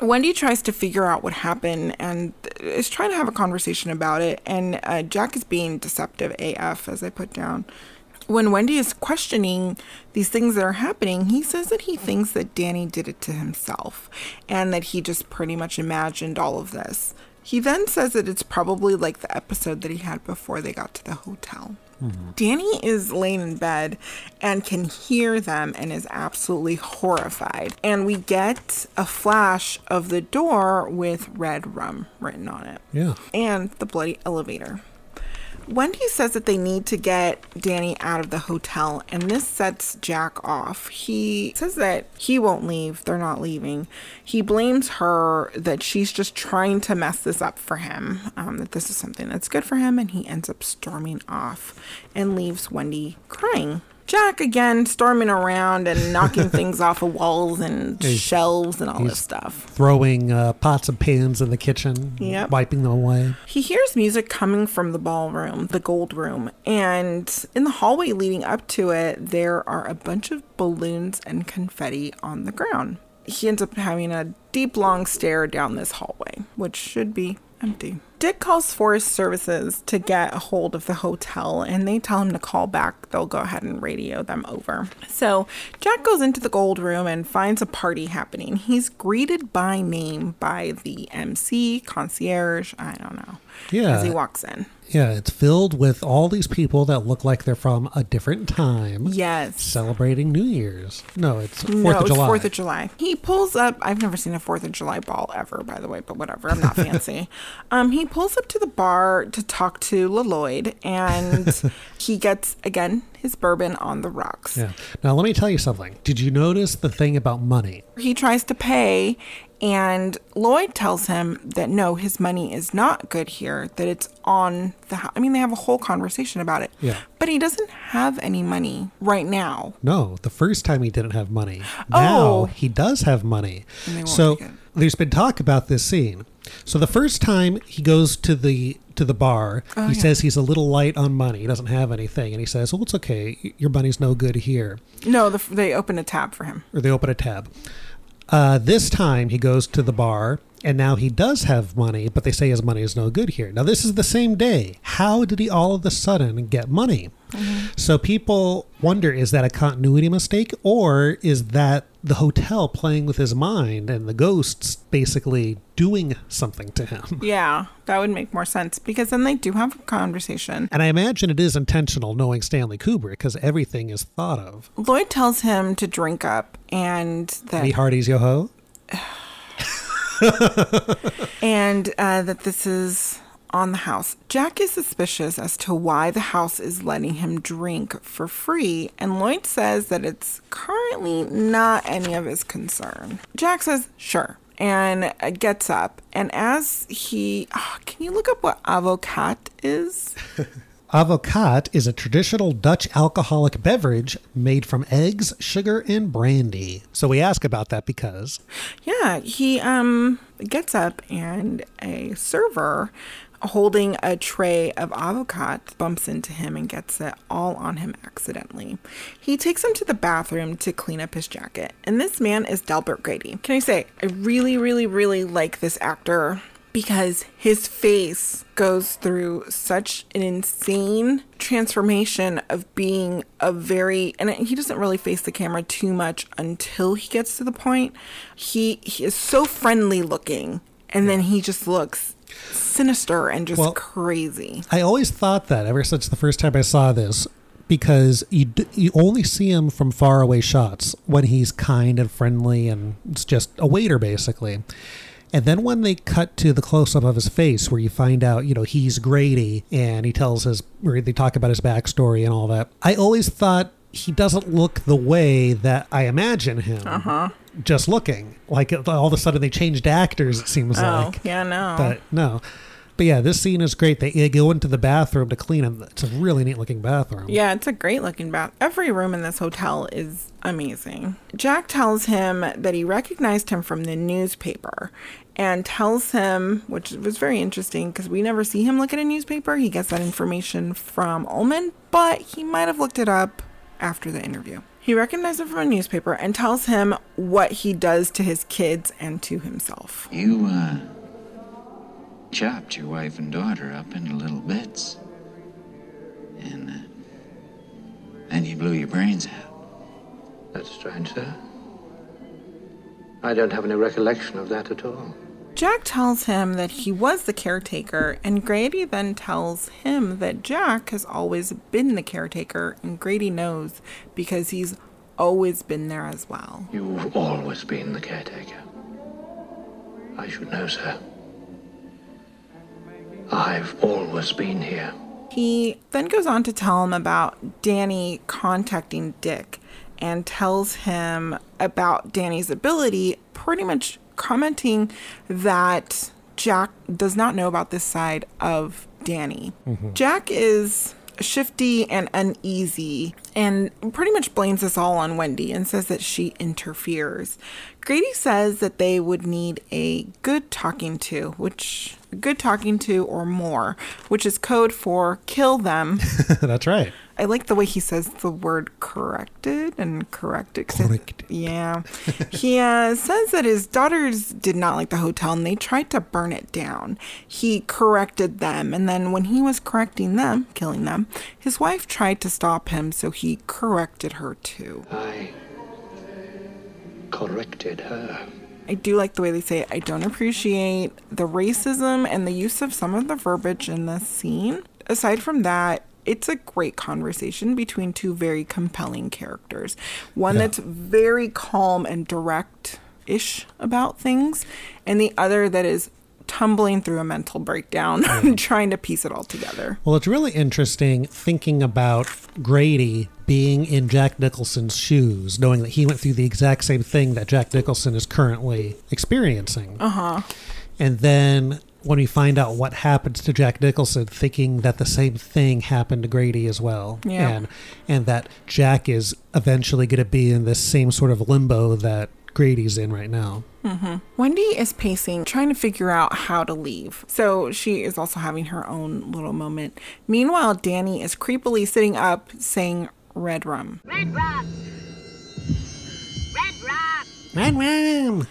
Wendy tries to figure out what happened and is trying to have a conversation about it. And uh, Jack is being deceptive AF, as I put down. when Wendy is questioning these things that are happening, he says that he thinks that Danny did it to himself and that he just pretty much imagined all of this. He then says that it's probably like the episode that he had before they got to the hotel. Danny is laying in bed and can hear them and is absolutely horrified. And we get a flash of the door with red rum written on it Yeah. and the bloody elevator. Wendy says that they need to get Danny out of the hotel, and this sets Jack off. He says that he won't leave, they're not leaving. He blames her that she's just trying to mess this up for him, um, that this is something that's good for him, and he ends up storming off and leaves Wendy crying. Jack again storming around and knocking things off of walls and He's- shelves and all this stuff. Throwing uh, pots and pans in the kitchen, Yep. wiping them away. He hears music coming from the ballroom, the gold room, and in the hallway leading up to it, there are a bunch of balloons and confetti on the ground. He ends up having a deep, long stare down this hallway, which should be empty. Dick calls Forest Services to get a hold of the hotel and they tell him to call back. They'll go ahead and radio them over. So Jack goes into the gold room and finds a party happening. He's greeted by name by the MC, concierge, I don't know, Yeah. as he walks in. Yeah, it's filled with all these people that look like they're from a different time. Yes. Celebrating New Year's. No, it's Fourth no, of it's July. Fourth of July. He pulls up. I've never seen a Fourth of July ball ever, by the way, but whatever. I'm not fancy. um, he pulls up to the bar to talk to Lloyd, and he gets again his bourbon on the rocks. Yeah. Now let me tell you something. Did you notice the thing about money? He tries to pay, and Lloyd tells him that no, his money is not good here. That it's on the. hou- I mean, they have a whole conversation about it. Yeah. But he doesn't have any money right now. No, the first time he didn't have money. Oh. Now he does have money. And they won't So there's been talk about this scene. So the first time he goes to the to the bar, Oh, he yeah. says he's a little light on money. He doesn't have anything, and he says, "Well, it's okay. Your money's no good here." No, the, they open a tab for him. Or they open a tab. Uh, this time he goes to the bar, and now he does have money, but they say his money is no good here. Now this is the same day. How did he all of a sudden get money? So people wonder is that a continuity mistake or is that the hotel playing with his mind and the ghosts basically doing something to him? Yeah, that would make more sense because then they do have a conversation. And I imagine it is intentional knowing Stanley Kubrick because everything is thought of. Lloyd tells him to drink up and that Me Hardy's Yo Ho? and uh, that this is on the house. Jack is suspicious as to why the house is letting him drink for free, and Lloyd says that it's currently not any of his concern. Jack says, sure. And gets up, and as he, ah, can you look up what advocaat is? Advocaat is a traditional Dutch alcoholic beverage made from eggs, sugar, and brandy. So we ask about that because Yeah, he um gets up and a server holding a tray of avocado bumps into him and gets it all on him accidentally. He takes him to the bathroom to clean up his jacket. And this man is Delbert Grady. Can I say I really really really like this actor because his face goes through such an insane transformation of being a very and he doesn't really face the camera too much until he gets to the point he he is so friendly looking and then he just looks sinister and just Well- crazy I always thought that ever since the first time I saw this because you d- you only see him from far away shots when he's kind and friendly and it's just a waiter basically. And then when they cut to the close up of his face where you find out, you know, he's Grady and he tells his where they talk about his backstory and all that. I always thought he doesn't look the way that I imagine him. Uh-huh. Just looking. Like all of a sudden they changed actors it seems oh like. yeah no But no. But yeah, this scene is great. They, they go into the bathroom to clean it. It's a really neat looking bathroom. Yeah, it's a great looking bath. Every room in this hotel is amazing. Jack tells him that he recognized him from the newspaper and tells him, which was very interesting because we never see him look at a newspaper. He gets that information from Ullman, but he might have looked it up after the interview. He recognizes him from a newspaper and tells him what he does to his kids and to himself. You, uh, chopped your wife and daughter up into little bits. And, uh, then he blew your brains out. That's strange, sir. I don't have any recollection of that at all. Jack tells him that he was the caretaker, and Grady then tells him that Jack has always been the caretaker, and Grady knows because he's always been there as well. You've always been the caretaker. I should know, sir. I've always been here. He then goes on to tell him about Danny contacting Dick and tells him about Danny's ability, pretty much commenting that Jack does not know about this side of Danny. Mhm. Jack is shifty and uneasy and pretty much blames this all on Wendy and says that she interferes. Grady says that they would need a good talking to, which good talking to or more, which is code for kill them. That's right. I like the way he says the word corrected and corrected. 'cause I- yeah. he uh, says that his daughters did not like the hotel and they tried to burn it down. He corrected them. And then when he was correcting them, killing them, his wife tried to stop him. So he corrected her too. I corrected her. I do like the way they say it. I don't appreciate the racism and the use of some of the verbiage in this scene. Aside from that, it's a great conversation between two very compelling characters. One Yeah. that's very calm and direct ish about things, and the other that is tumbling through a mental breakdown and trying to piece it all together. Well, it's really interesting thinking about Grady being in Jack Nicholson's shoes, knowing that he went through the exact same thing that Jack Nicholson is currently experiencing. Uh huh. And then when we find out what happens to Jack Nicholson, thinking that the same thing happened to Grady as well. Yeah. And and that Jack is eventually going to be in this same sort of limbo that Grady's in right now. hmm Wendy is pacing, trying to figure out how to leave. So she is also having her own little moment. Meanwhile, Danny is creepily sitting up saying red rum. Red Rock. Red Rock. Red rum.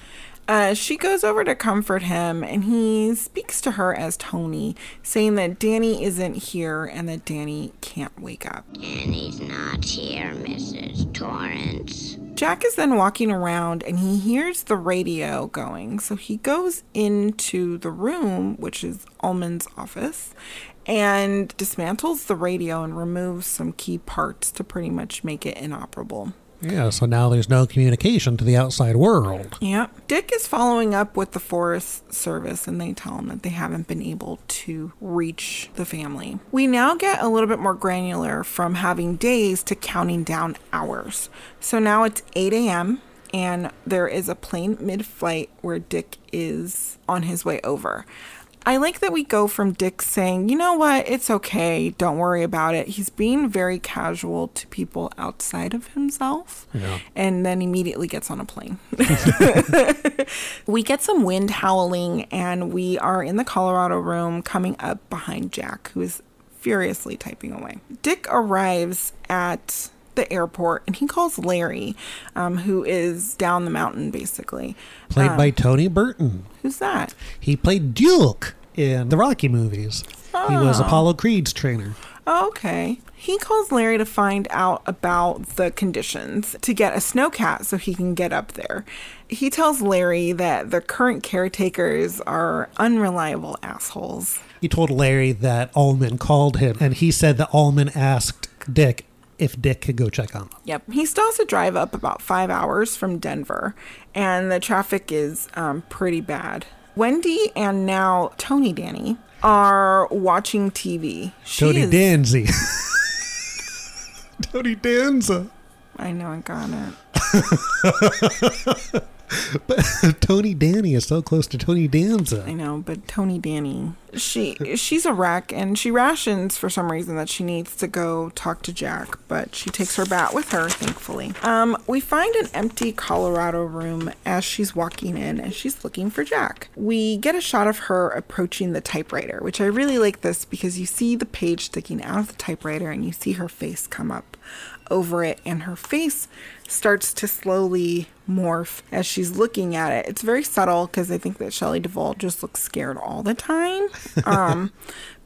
Uh, she goes over to comfort him and he speaks to her as Tony, saying that Danny isn't here and that Danny can't wake up. Danny's not here, Mrs. Torrance. Jack is then walking around and he hears the radio going. So he goes into the room, which is Ullman's office, and dismantles the radio and removes some key parts to pretty much make it inoperable. Yeah, so now there's no communication to the outside world. Yep. Dick is following up with the Forest Service and they tell him that they haven't been able to reach the family. We now get a little bit more granular from having days to counting down hours. So now it's 8 a.m. and there is a plane mid flight where Dick is on his way over. I like that we go from Dick saying, you know what, it's okay, don't worry about it. He's being very casual to people outside of himself Yeah. and then immediately gets on a plane. we get some wind howling, and we are in the Colorado room coming up behind Jack, who is furiously typing away. Dick arrives at the airport and he calls Larry, um, who is down the mountain basically. Played Um, by Tony Burton. Who's that? He played Duke in the Rocky movies. He was Oh. Apollo Creed's trainer. Oh, okay. He calls Larry to find out about the conditions to get a snowcat so he can get up there. He tells Larry that the current caretakers are unreliable assholes. He told Larry that Ullman called him, and he said that Ullman asked Dick if Dick could go check on them. Yep. He still has to drive up about five hours from Denver, and the traffic is um, pretty bad. Wendy and now Tony Danny are watching TV. She Tony is- Danzy. Tony Danza. I know, I got it. But Tony Danny is so close to Tony Danza. I know, but Tony Danny, she she's a wreck, and she rations for some reason that she needs to go talk to Jack, but she takes her bat with her, thankfully. Um, we find an empty Colorado room as she's walking in, and she's looking for Jack. We get a shot of her approaching the typewriter, which I really like this because you see the page sticking out of the typewriter, and you see her face come up over it, and her face starts to slowly morph as she's looking at it. It's very subtle because I think that Shelley Duvall just looks scared all the time. Um,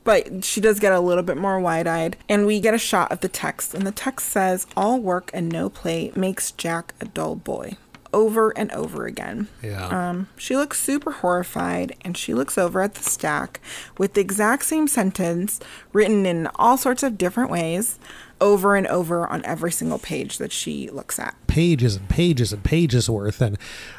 but she does get a little bit more wide eyed. And we get a shot of the text, and the text says, All work and no play makes Jack a dull boy. Over and over again. Yeah. Um, she looks super horrified and she looks over at the stack with the exact same sentence written in all sorts of different ways over and over on every single page that she looks at. pages and pages and pages worth and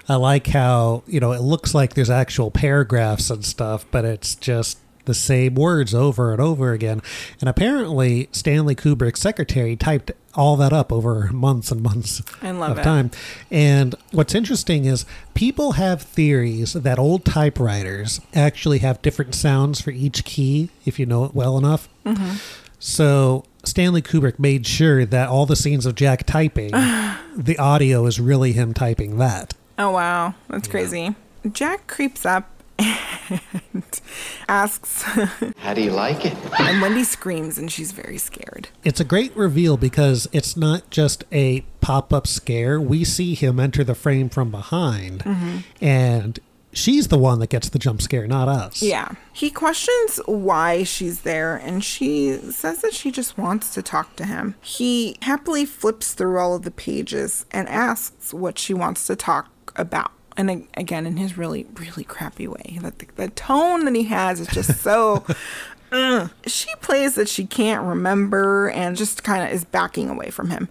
i like how you know it looks like there's actual paragraphs and stuff but it's just the same words over and over again and apparently stanley kubrick's secretary typed all that up over months and months I love of it. time and what's interesting is people have theories that old typewriters actually have different sounds for each key if you know it well enough Mhm. so Stanley Kubrick made sure that all the scenes of Jack typing, the audio is really him typing that. Oh, wow. That's crazy. Jack creeps up and asks, How do you like it? and Wendy screams and she's very scared. It's a great reveal because it's not just a pop up scare. We see him enter the frame from behind, Mhm. and she's the one that gets the jump scare, not us. Yeah. He questions why she's there, and she says that she just wants to talk to him. He happily flips through all of the pages and asks what she wants to talk about. And again, in his really, really crappy way. That the, the tone that he has is just so. Ugh. Uh. She plays that she can't remember and just kind of is backing away from him.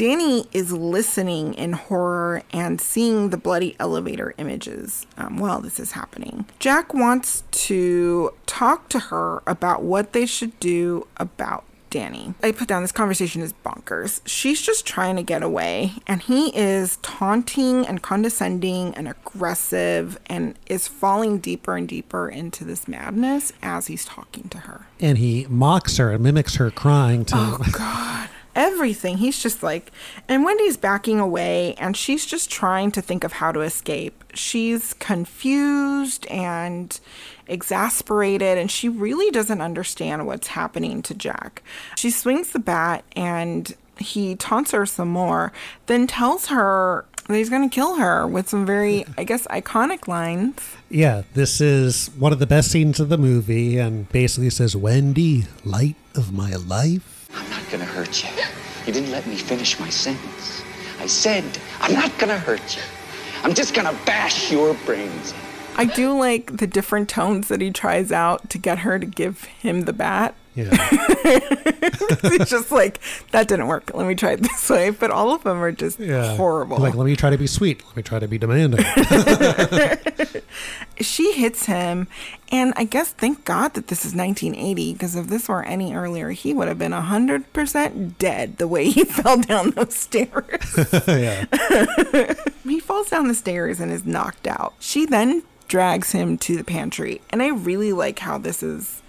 Danny is listening in horror and seeing the bloody elevator images um, while this is happening. Jack wants to talk to her about what they should do about Danny. I put down this conversation is bonkers. She's just trying to get away, and he is taunting and condescending and aggressive and is falling deeper and deeper into this madness as he's talking to her. And he mocks her and mimics her crying to Oh, God. Everything. He's just like, and Wendy's backing away and she's just trying to think of how to escape. She's confused and exasperated and she really doesn't understand what's happening to Jack. She swings the bat and he taunts her some more, then tells her that he's going to kill her with some very, I guess, iconic lines. Yeah, this is one of the best scenes of the movie, and basically says, Wendy, light of my life. I'm not gonna hurt you. You didn't let me finish my sentence. I said, I'm not gonna hurt you. I'm just gonna bash your brains in. I do like the different tones that he tries out to get her to give him the bat. Yeah. It's just like, that didn't work. Let me try it this way. But all of them are just Yeah. horrible. Like, let me try to be sweet. Let me try to be demanding. she hits him, and I guess thank God that this is 1980, because if this were any earlier, he would have been 100% dead the way he fell down those stairs. yeah. he falls down the stairs and is knocked out. She then drags him to the pantry, and I really like how this is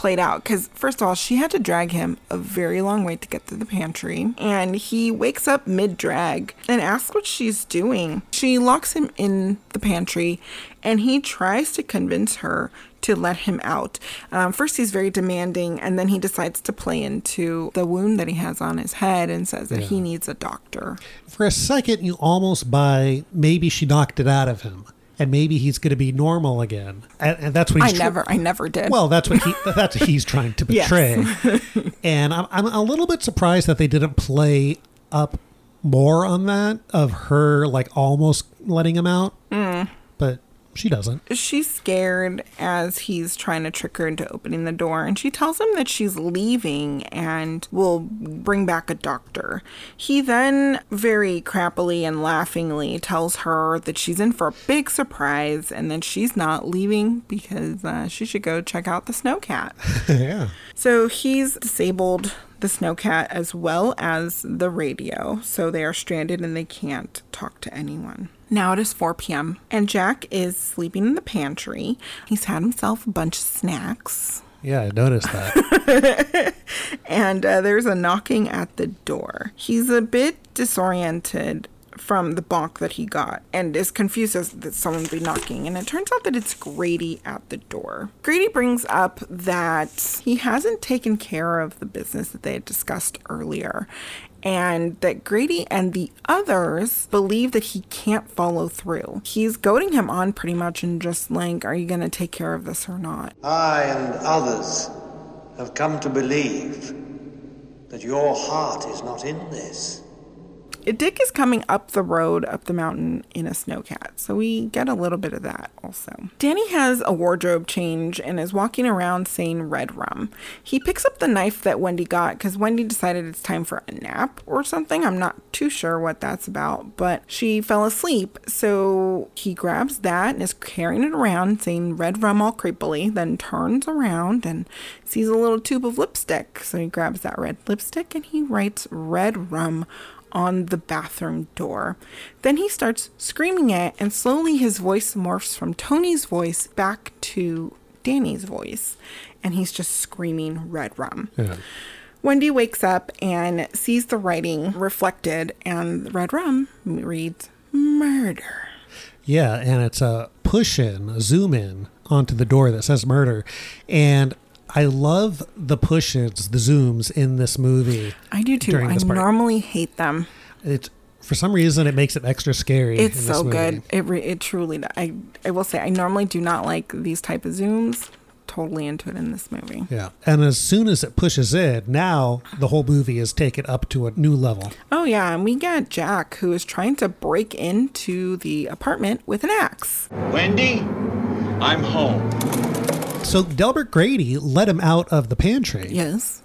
played out because first of all she had to drag him a very long way to get to the pantry and he wakes up mid-drag and asks what she's doing she locks him in the pantry and he tries to convince her to let him out um, first he's very demanding and then he decides to play into the wound that he has on his head and says that Yeah. he needs a doctor For a second, you almost buy maybe she knocked it out of him. And maybe he's going to be normal again, and, and that's what I he's. tr- never I never did Well, that's what he that's what he's trying to Yes. portray. and I'm, I'm a little bit surprised that they didn't play up more on that of her like almost letting him out, Mm. but she doesn't. she's scared as he's trying to trick her into opening the door and she tells him that she's leaving and will bring back a doctor he then very crappily and laughingly tells her that she's in for a big surprise and that she's not leaving because uh, she should go check out the snowcat yeah. so he's disabled the snowcat as well as the radio, so they are stranded and they can't talk to anyone. Now it is 4 p.m., and Jack is sleeping in the pantry. He's had himself a bunch of snacks, Yeah, I noticed that. and uh, there's a knocking at the door. He's a bit disoriented from the bonk that he got and is confused as that someone would be knocking and it turns out that it's Grady at the door. Grady brings up that he hasn't taken care of the business that they had discussed earlier and that Grady and the others believe that he can't follow through. He's goading him on pretty much and just like, are you going to take care of this or not? I and others have come to believe that your heart is not in this. Dick is coming up the road, up the mountain in a snowcat, so we get a little bit of that also. Danny has a wardrobe change and is walking around saying red rum. He picks up the knife that Wendy got because Wendy decided it's time for a nap or something. I'm not too sure what that's about, but she fell asleep, so he grabs that and is carrying it around saying red rum all creepily, then turns around and sees a little tube of lipstick. So he grabs that red lipstick and he writes red rum on the bathroom door. Then he starts screaming it, and slowly his voice morphs from Tony's voice back to Danny's voice, and he's just screaming red rum. Yeah. Wendy wakes up and sees the writing reflected, and red rum reads murder. Yeah, and it's a push in, a zoom in onto the door that says murder. And I love the push ins, the zooms in this movie. I do too. I part. normally hate them. It for some reason it makes it extra scary. It's in this so movie. good. It re- it truly. do- I I will say I normally do not like these type of zooms. Totally into it in this movie. Yeah, and as soon as it pushes in, now the whole movie is taken up to a new level. Oh yeah, and we get Jack who is trying to break into the apartment with an axe. Wendy, I'm home. So Delbert Grady let him out of the pantry. Yes.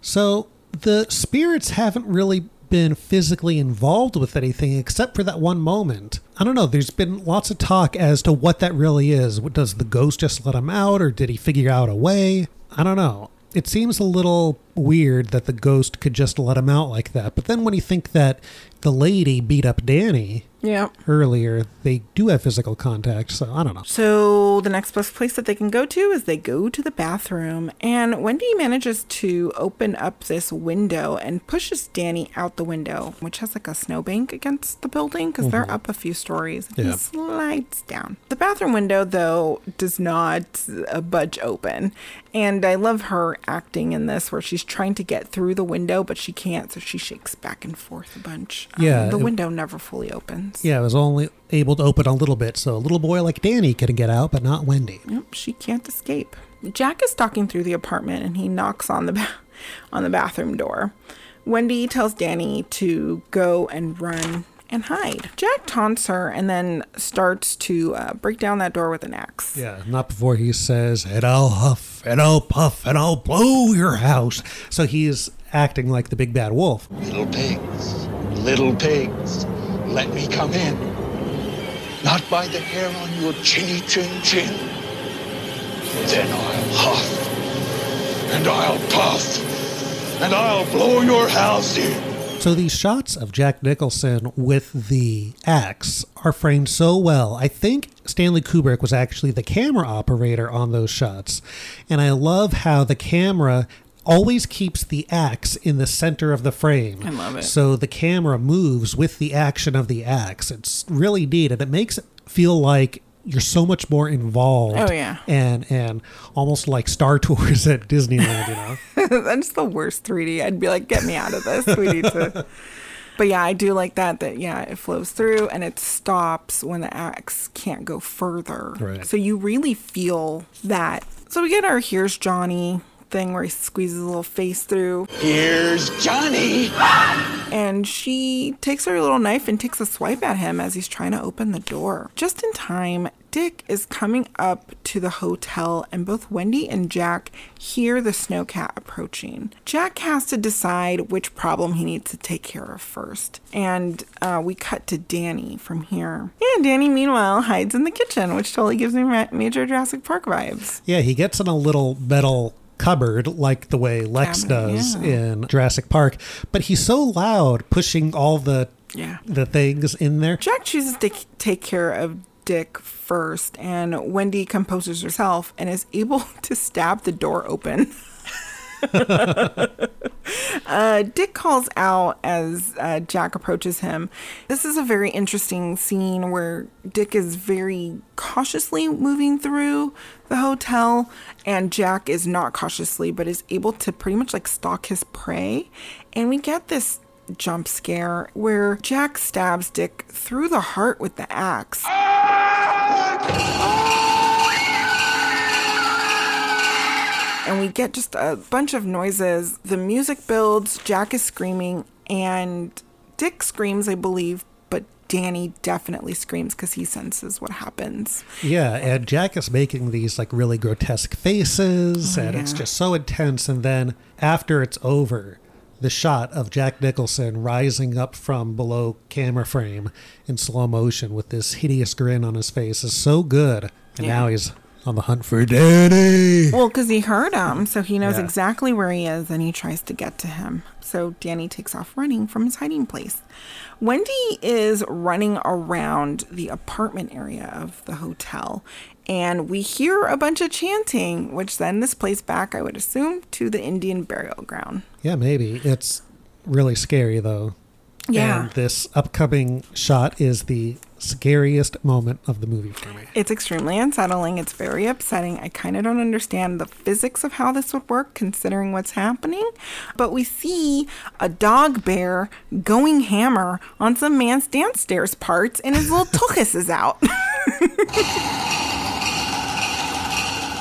So the spirits haven't really been physically involved with anything except for that one moment. I don't know. There's been lots of talk as to what that really is. What does the ghost just let him out, or did he figure out a way? I don't know. It seems a little weird that the ghost could just let him out like that. But then when you think that the lady beat up Danny Yeah. earlier, they do have physical contact. So I don't know. So the next best place that they can go to is they go to the bathroom, and Wendy manages to open up this window and pushes Danny out the window, which has like a snowbank against the building because they're Mhm. up a few stories. Yeah. He slides down. The bathroom window, though, does not uh, budge open, and I love her acting in this where she's trying to get through the window but she can't, so she shakes back and forth a bunch. Um, Yeah, the it- window never fully opens. Yeah, it was only able to open a little bit, so a little boy like Danny could get out, but not Wendy. Nope, she can't escape. Jack is stalking through the apartment and he knocks on the ba- on the bathroom door. Wendy tells Danny to go and run and hide. Jack taunts her and then starts to uh, break down that door with an axe. Yeah, not before he says, and I'll huff, and I'll puff, and I'll blow your house. So he's acting like the big bad wolf. Little pigs, little pigs, let me come in. Not by the hair on your chinny chin chin. Then I'll huff, and I'll puff, and I'll blow your house in. So these shots of Jack Nicholson with the axe are framed so well. I think Stanley Kubrick was actually the camera operator on those shots. And I love how the camera always keeps the axe in the center of the frame. I love it. So the camera moves with the action of the axe. It's really neat and it makes it feel like you're so much more involved. Oh, yeah. And and almost like Star Tours at Disneyland, you know. That's the worst 3D. I'd be like, get me out of this. We need to. But yeah, I do like that. That yeah, it flows through and it stops when the axe can't go further. Right. So you really feel that. So we get our here's Johnny thing where he squeezes a little face through. Here's Johnny. And she takes her little knife and takes a swipe at him as he's trying to open the door. Just in time, Dick is coming up to the hotel, and both Wendy and Jack hear the snowcat approaching. Jack has to decide which problem he needs to take care of first. And uh, we cut to Danny from here. And Danny, meanwhile, hides in the kitchen, which totally gives me major Jurassic Park vibes. Yeah, he gets in a little metal cupboard like the way Lex Cabinet, does yeah. in Jurassic Park, but he's so loud pushing all the Yeah. the things in there. Jack chooses to take care of Dick first, and Wendy composes herself and is able to stab the door open. uh, Dick calls out as uh, Jack approaches him. This is a very interesting scene where Dick is very cautiously moving through the hotel, and Jack is not cautiously, but is able to pretty much like stalk his prey. And we get this jump scare where Jack stabs Dick through the heart with the axe. And we get just a bunch of noises. The music builds, Jack is screaming, and Dick screams, I believe, but Danny definitely screams because he senses what happens. Yeah, and Jack is making these like really grotesque faces, Oh, and it's just so intense. And then after it's over, the shot of Jack Nicholson rising up from below camera frame in slow motion with this hideous grin on his face is so good. And Yeah. now he's on the hunt for Danny. Well, because he heard him, so he knows Yeah. exactly where he is and he tries to get to him. So Danny takes off running from his hiding place. Wendy is running around the apartment area of the hotel, and we hear a bunch of chanting, which then this plays back, I would assume, to the Indian burial ground. Yeah, maybe. It's really scary though. Yeah. And this upcoming shot is the scariest moment of the movie for me. It's extremely unsettling. It's very upsetting. I kind of don't understand the physics of how this would work considering what's happening. But we see a dog bear going hammer on some man's dance stairs parts and his little tuchus is out.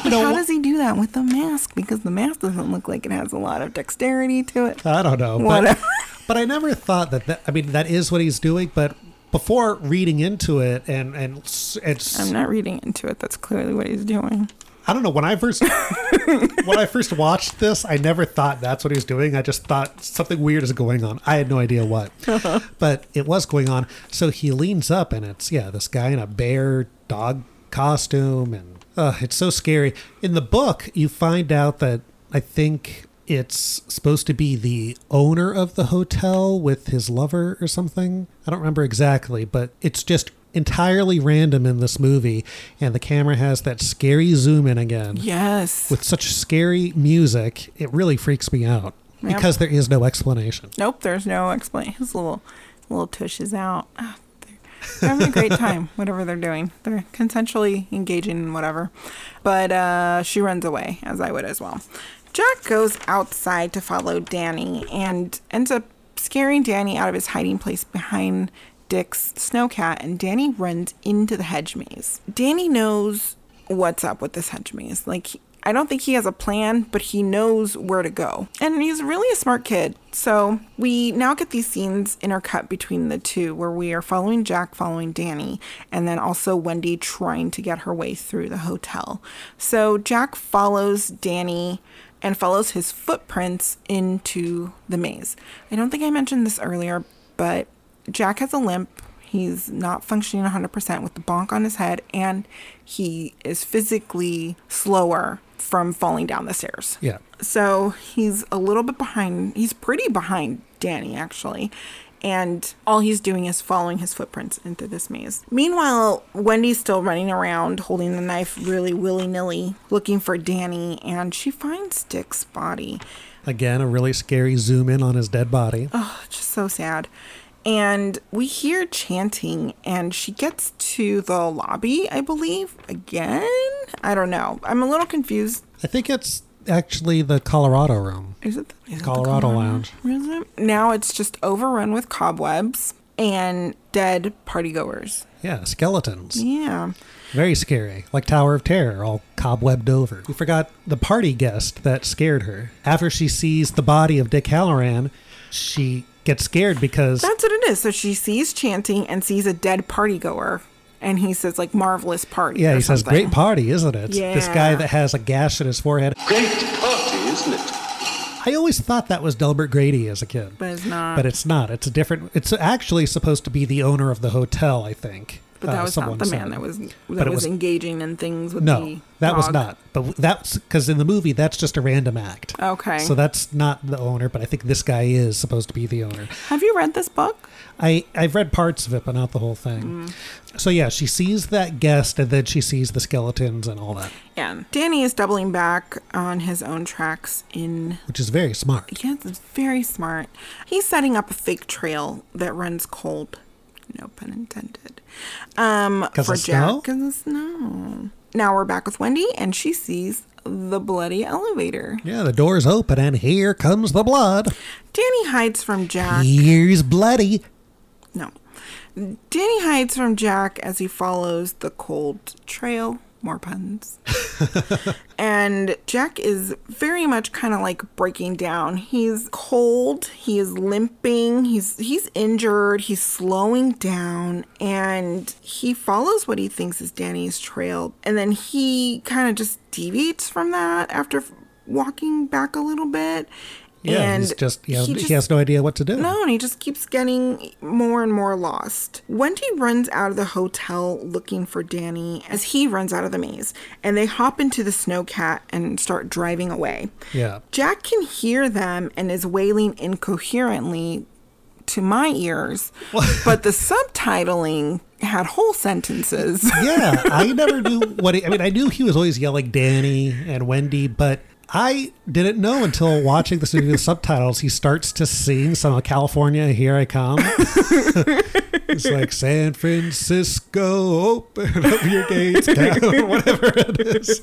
But how does he do that with the mask? Because the mask doesn't look like it has a lot of dexterity to it. I don't know. Whatever. But, but I never thought that, that. I mean, that is what he's doing. But before reading into it, and and it's, I'm not reading into it. That's clearly what he's doing. I don't know. When I first when I first watched this, I never thought that's what he was doing. I just thought something weird is going on. I had no idea what, but it was going on. So he leans up, and it's yeah, this guy in a bear dog costume, and uh, it's so scary. In the book, you find out that I think it's supposed to be the owner of the hotel with his lover or something. I don't remember exactly, but it's just entirely random in this movie and the camera has that scary zoom in again Yes. with such scary music it really freaks me out Yep. because there is no explanation Nope, there's no explanation. His little little tush is out. Ah, they're, having a great time, whatever they're doing. They're consensually engaging in whatever. But uh, she runs away, as I would as well. Jack goes outside to follow Danny and ends up scaring Danny out of his hiding place behind Dick's snowcat, and Danny runs into the hedge maze. Danny knows what's up with this hedge maze. Like, I don't think he has a plan, but he knows where to go. And he's really a smart kid. So we now get these scenes intercut between the two where we are following Jack following Danny, and then also Wendy trying to get her way through the hotel. So Jack follows Danny and follows his footprints into the maze. I don't think I mentioned this earlier, but Jack has a limp. He's not functioning 100% with the bonk on his head, and he is physically slower from falling down the stairs. yeah So he's a little bit behind. He's pretty behind Danny, actually. And all he's doing is following his footprints into this maze. Meanwhile, Wendy's still running around holding the knife really willy nilly, looking for Danny, and she finds Dick's body. again a really scary zoom in on his dead body Oh, just so sad. And we hear chanting, and she gets to the lobby, I believe, again. I don't know. I'm a little confused. i think it's actually the colorado room Is it the, is it the colorado lounge Is it? Now it's just overrun with cobwebs and dead partygoers. yeah skeletons Yeah. very scary like tower of terror all cobwebbed over we forgot the party guest that scared her after she sees the body of dick hallorann she gets scared because That's what it is. So she sees chanting and sees a dead partygoer. And he says, like, marvelous party. Yeah, or he says, "Great party, isn't it?" This guy that has a gash in his forehead. Great party, isn't it? I always thought that was Delbert Grady as a kid, But it's not. but it's not. It's a different. It's actually supposed to be the owner of the hotel, I think. But that Uh, was not the man that was that was, was- engaging in things with No, the that was not. But that's because in the movie, that's just a random act. Okay. So that's not the owner, but I think this guy is supposed to be the owner. Have you read this book? I I've read parts of it, but not the whole thing. Mm. So yeah, she sees that guest, and then she sees the skeletons and all that, Yeah. Danny is doubling back on his own tracks in which is very smart. Yes, it's very smart. He's setting up a fake trail that runs cold. No pun intended. Um, for Jack, because of snow. Now we're back with Wendy, and she sees the bloody elevator. Yeah, the door's open, and here comes the blood. Danny hides from Jack. Here's bloody. No. Danny hides from Jack as he follows the cold trail. More puns. and Jack is very much kind of like breaking down. He's cold, he is limping, he's he's injured, he's slowing down and he follows what he thinks is Danny's trail and then he kind of just deviates from that after walking back a little bit Yeah, and he's just, he has, he he has no idea what to do. no, and he just keeps getting more and more lost. Wendy runs out of the hotel looking for Danny as he runs out of the maze, and they hop into the snowcat and start driving away. Yeah. Jack can hear them and is wailing incoherently to my ears, but the subtitling had whole sentences. yeah, I never knew what he, I mean. I knew he was always yelling Danny and Wendy, but I didn't know until watching this movie with subtitles. He starts to sing some of California, Here I Come. it's like San Francisco, open up your gates, down, whatever it is.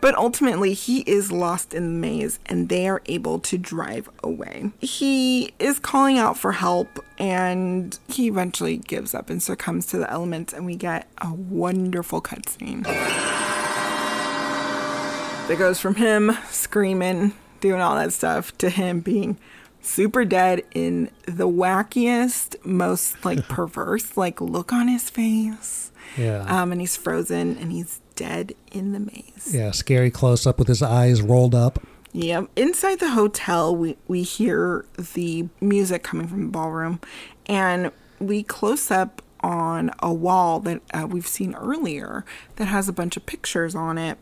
But ultimately, he is lost in the maze and they are able to drive away. He is calling out for help and he eventually gives up and succumbs to the elements, and we get a wonderful cutscene. That goes from him screaming, doing all that stuff, to him being super dead in the wackiest, most like perverse, like look on his face. Yeah. Um, and he's frozen and he's dead in the maze. Yeah, scary close up with his eyes rolled up. Yeah. Inside the hotel, we, we hear the music coming from the ballroom, and we close up on a wall that uh, we've seen earlier that has a bunch of pictures on it.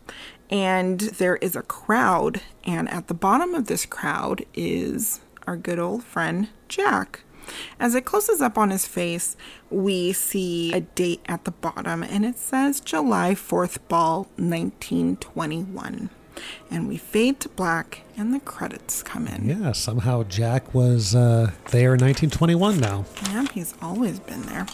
And there is a crowd, and at the bottom of this crowd is our good old friend Jack. As it closes up on his face, we see a date at the bottom, and it says July 4th Ball 1921 and we fade to black and the credits come in. Yeah, somehow Jack was uh, there in 1921 now. Yeah, he's always been there.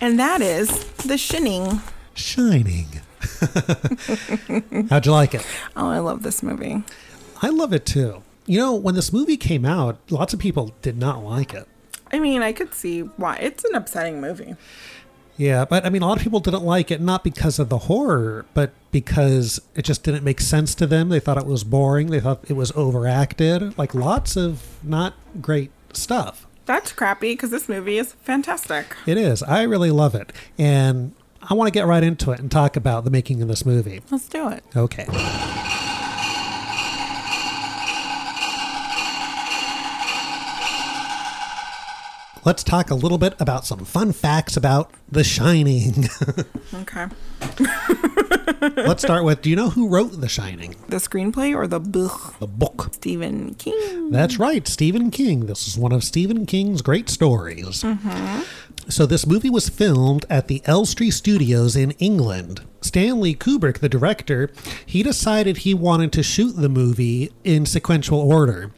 And that is The Shining. Shining. How'd you like it? Oh, I love this movie. I love it too. You know, when this movie came out, lots of people did not like it. I mean, I could see why. It's an upsetting movie. Yeah, but I mean, a lot of people didn't like it, not because of the horror, but because it just didn't make sense to them. They thought it was boring. They thought it was overacted. Like lots of not great stuff. That's crappy because this movie is fantastic. It is. I really love it. And I want to get right into it and talk about the making of this movie. Let's do it. Okay. Let's talk a little bit about some fun facts about The Shining. Okay. Let's start with Do you know who wrote The Shining? The screenplay or the book? The book. Stephen King. That's right, Stephen King. This is one of Stephen King's great stories. Mm-hmm. So, this movie was filmed at the Elstree Studios in England. Stanley Kubrick, the director, he decided he wanted to shoot the movie in sequential order,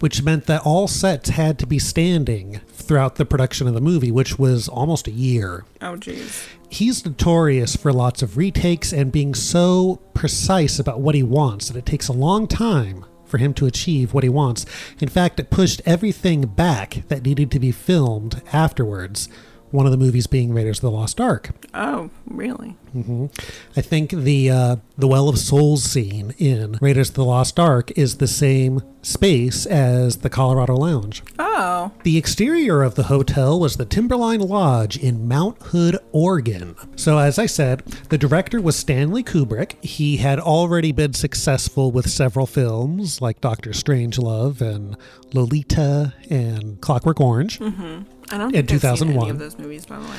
which meant that all sets had to be standing throughout the production of the movie, which was almost a year. Oh, jeez. He's notorious for lots of retakes and being so precise about what he wants that it takes a long time for him to achieve what he wants. In fact, it pushed everything back that needed to be filmed afterwards. One of the movies being Raiders of the Lost Ark. Oh, really? hmm I think the uh, the Well of Souls scene in Raiders of the Lost Ark is the same space as the Colorado Lounge. Oh. The exterior of the hotel was the Timberline Lodge in Mount Hood, Oregon. So, as I said, the director was Stanley Kubrick. He had already been successful with several films like Doctor Strangelove and Lolita and Clockwork Orange. Mm-hmm. I don't In seen any 2001. of those movies, by the way.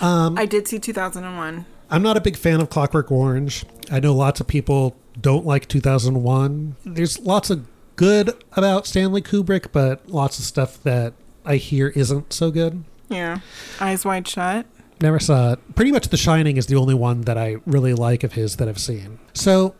Um, I did see 2001. I'm not a big fan of Clockwork Orange. I know lots of people don't like 2001. There's lots of good about Stanley Kubrick, but lots of stuff that I hear isn't so good. Yeah. Eyes Wide Shut. Never saw it. Pretty much The Shining is the only one that I really like of his that I've seen. So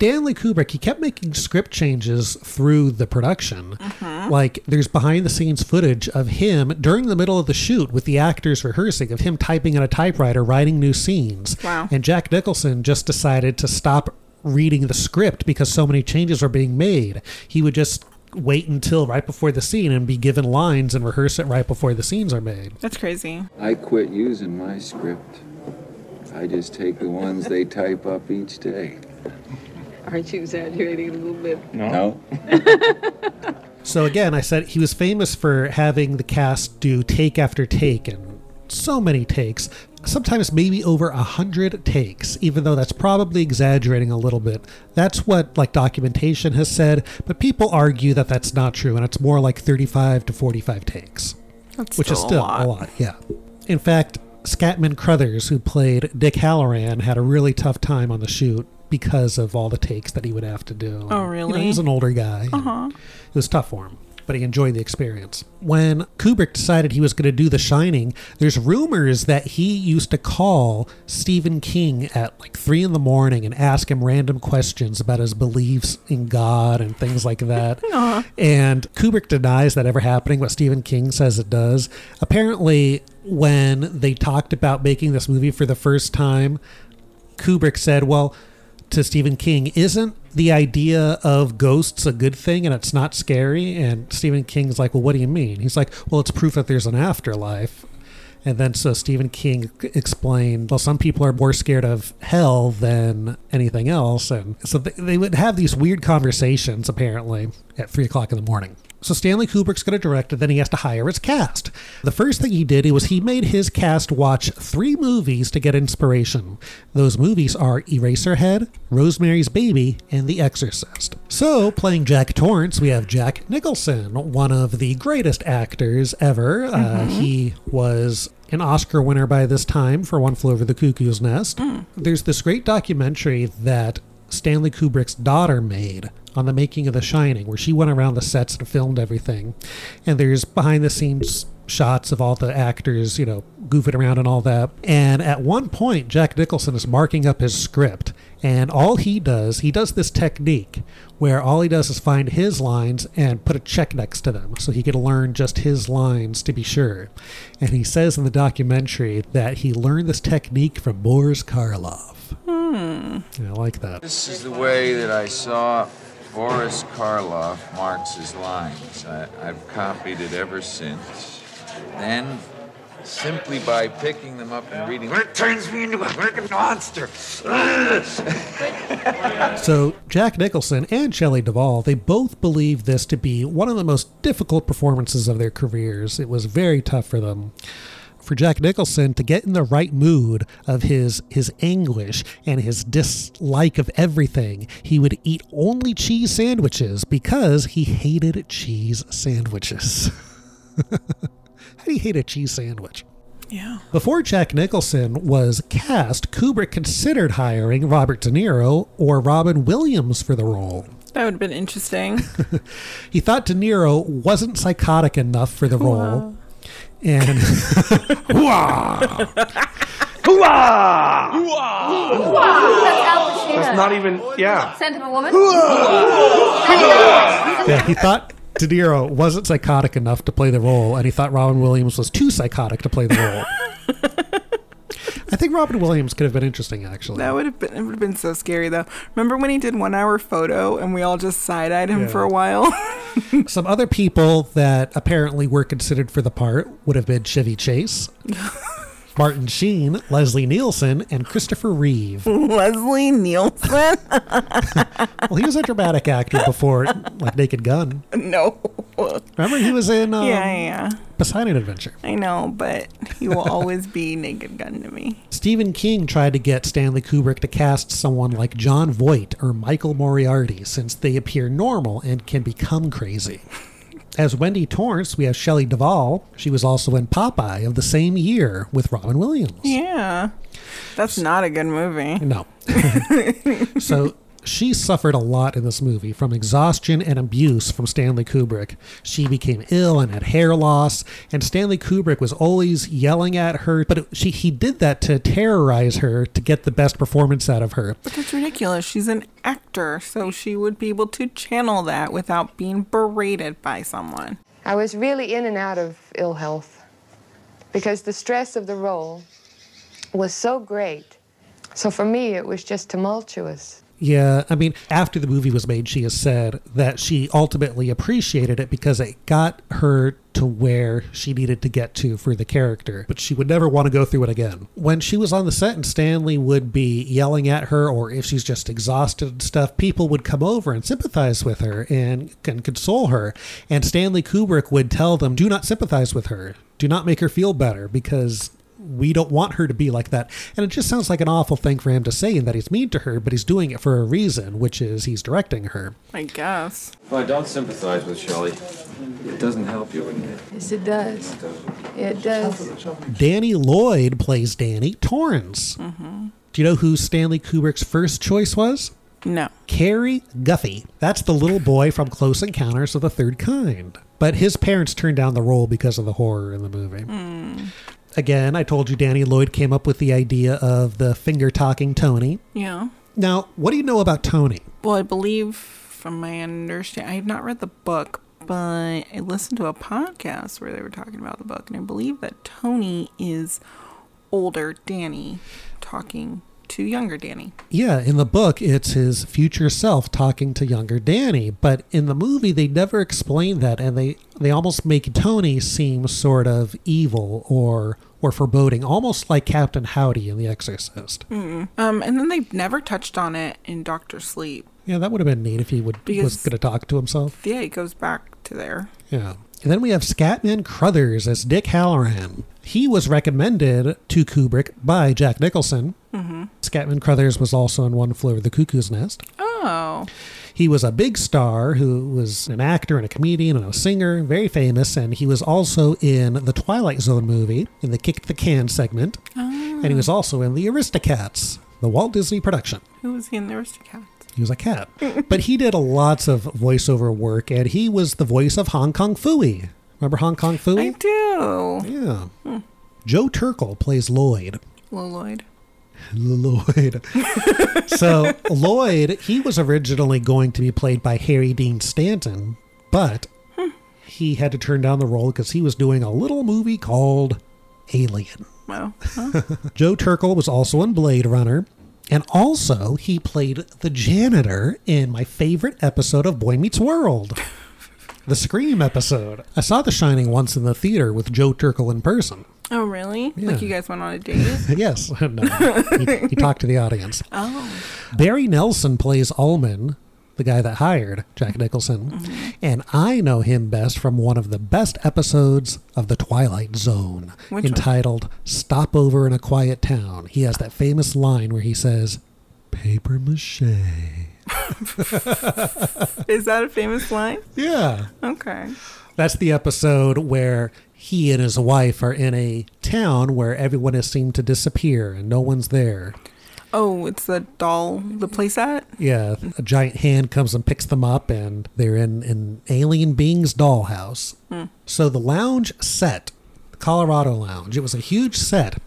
Stanley Kubrick, he kept making script changes through the production. Uh-huh. Like there's behind the scenes footage of him during the middle of the shoot with the actors rehearsing of him typing on a typewriter, writing new scenes. Wow. And Jack Nicholson just decided to stop reading the script because so many changes were being made. He would just wait until right before the scene and be given lines and rehearse it right before the scenes are made. That's crazy. I quit using my script I just take the ones they type up each day. Aren't you exaggerating a little bit? No. no. So again, I said he was famous for having the cast do take after take and so many takes, sometimes maybe over a hundred takes, even though that's probably exaggerating a little bit. That's what like documentation has said, but people argue that that's not true, and it's more like 35 to 45 takes, That's which is still a lot. a lot. Yeah. In fact, Scatman Crothers, who played Dick Hallorann, had a really tough time on the shoot because of all the takes that he would have to do. Oh, You know, really? he's an older guy. Uh-huh. It was tough for him, but he enjoyed the experience. When Kubrick decided he was going to do The Shining, there's rumors that he used to call Stephen King at like three in the morning and ask him random questions about his beliefs in God and things like that. Aw. And Kubrick denies that ever happening, but Stephen King says it does. Apparently, when they talked about making this movie for the first time, Kubrick said, Well, to Stephen King, isn't the idea of ghosts a good thing and it's not scary? And Stephen King's like, Well, what do you mean? He's like, Well, it's proof that there's an afterlife. And then so Stephen King explained, well, some people are more scared of hell than anything else. And so they, they would have these weird conversations, apparently, at three o'clock in the morning. So Stanley Kubrick's going to direct it, then he has to hire his cast. The first thing he did was he made his cast watch three movies to get inspiration. Those movies are Eraserhead, Rosemary's Baby, and The Exorcist. So, playing Jack Torrance, we have Jack Nicholson, one of the greatest actors ever. Uh, Mhm. he was an Oscar winner by this time for One Flew Over the Cuckoo's Nest. There's this great documentary that Stanley Kubrick's daughter made on the making of The Shining, where she went around the sets and filmed everything. And there's behind the scenes shots of all the actors, you know, goofing around and all that. And at one point, Jack Nicholson is marking up his script. And all he does, he does this technique where all he does is find his lines and put a check next to them so he could learn just his lines to be sure. And he says in the documentary that he learned this technique from Boris Karloff. Hmm. Yeah, I like that. This is the way that I saw Boris Karloff marks his lines. I, I've copied it ever since. Then, simply by picking them up and reading, it turns me into a freaking monster. So Jack Nicholson and Shelley Duvall, they both believe this to be one of the most difficult performances of their careers. It was very tough for them. For Jack Nicholson to get in the right mood of his his anguish and his dislike of everything, he would eat only cheese sandwiches because he hated cheese sandwiches. How do you hate a cheese sandwich? Yeah. Before Jack Nicholson was cast, Kubrick considered hiring Robert De Niro or Robin Williams for the role. That would have been interesting. He thought De Niro wasn't psychotic enough for the role. And That's not even, yeah. Scent of a woman? yeah, he thought De Niro wasn't psychotic enough to play the role, and he thought Robin Williams was too psychotic to play the role. I think Robin Williams could have been interesting, actually. That would have been it would have been so scary though. Remember when he did one hour photo and we all just side eyed him Yeah. for a while? Some other people that apparently were considered for the part would have been Chevy Chase, Martin Sheen, Leslie Nielsen, and Christopher Reeve. Leslie Nielsen? Well, he was a dramatic actor before, like Naked Gun. no. Remember, he was in um, yeah, yeah. Poseidon Adventure. I know, but he will always be Naked Gun to me. Stephen King tried to get Stanley Kubrick to cast someone like Jon Voight or Michael Moriarty since they appear normal and can become crazy. As Wendy Torrance, we have Shelley Duvall. She was also in Popeye of the same year with Robin Williams. Yeah. That's not a good movie. No. so she suffered a lot in this movie from exhaustion and abuse from Stanley Kubrick. She became ill and had hair loss, and Stanley Kubrick was always yelling at her, but it, she he did that to terrorize her to get the best performance out of her. But that's ridiculous. She's an actor, so she would be able to channel that without being berated by someone. I was really in and out of ill health because the stress of the role was so great. So for me, it was just tumultuous. Yeah, I mean, after the movie was made, she has said that she ultimately appreciated it because it got her to where she needed to get to for the character, but she would never want to go through it again. When she was on the set and Stanley would be yelling at her, or if she's just exhausted and stuff, people would come over and sympathize with her and, and console her. And Stanley Kubrick would tell them, do not sympathize with her, do not make her feel better because we don't want her to be like that. And it just sounds like an awful thing for him to say and that he's mean to her, but he's doing it for a reason, which is he's directing her. I guess. Well, don't sympathize with Shelley. It doesn't help you. Wouldn't it? Yes, it does. It does. Danny Lloyd plays Danny Torrance. Mm-hmm. Do you know who Stanley Kubrick's first choice was? No. Cary Guffey. That's the little boy from Close Encounters of the Third Kind. But his parents turned down the role because of the horror in the movie. Mm. Again, I told you Danny Lloyd came up with the idea of the finger talking Tony. Yeah. Now, what do you know about Tony? Well, I believe from my understanding, I have not read the book, but I listened to a podcast where they were talking about the book, and I believe that Tony is older Danny talking to younger Danny. Yeah, in the book, it's his future self talking to younger Danny, but in the movie, they never explain that, and they they almost make Tony seem sort of evil or or foreboding, almost like Captain Howdy in The Exorcist. Mm. Um, and then they never touched on it in Doctor Sleep. Yeah, that would have been neat if he would was Because- going to talk to himself. Yeah, it goes back to there. Yeah. And then we have Scatman Crothers as Dick Hallorann. He was recommended to Kubrick by Jack Nicholson. Mm-hmm. Scatman Crothers was also in One Flew Over the Cuckoo's Nest. Oh. He was a big star who was an actor and a comedian and a singer, very famous, and he was also in the Twilight Zone movie in the Kick the Can segment. And he was also in the Aristocats, the Walt Disney production. Who was he in the Aristocats? He was a cat. but he did a lots of voiceover work, and he was the voice of Hong Kong Phooey. Remember Hong Kong Phooey? I do. Yeah. Joe Turkel plays Lloyd. Lloyd. Lloyd. so Lloyd, he was originally going to be played by Harry Dean Stanton, but he had to turn down the role because he was doing a little movie called Alien. Well, huh? Joe Turkel was also in Blade Runner. And also, he played the janitor in my favorite episode of Boy Meets World, the Scream episode. I saw The Shining once in the theater with Joe Turkel in person. oh, really? Yeah. Like you guys went on a date? yes, no, he, he talked to the audience. Oh. Barry Nelson plays Ullman, the guy that hired Jack Nicholson, Mm-hmm. and I know him best from one of the best episodes of The Twilight Zone, Which one? entitled "Stopover in a Quiet Town." He has that famous line where he says, "Paper mache." Is that a famous line? Yeah. Okay. That's the episode where he and his wife are in a town where everyone has seemed to disappear and no one's there. Oh, it's the doll, the playset? Yeah, a giant hand comes and picks them up, and they're in an alien being's dollhouse. Hmm. So the lounge set, the Colorado Lounge, it was a huge set,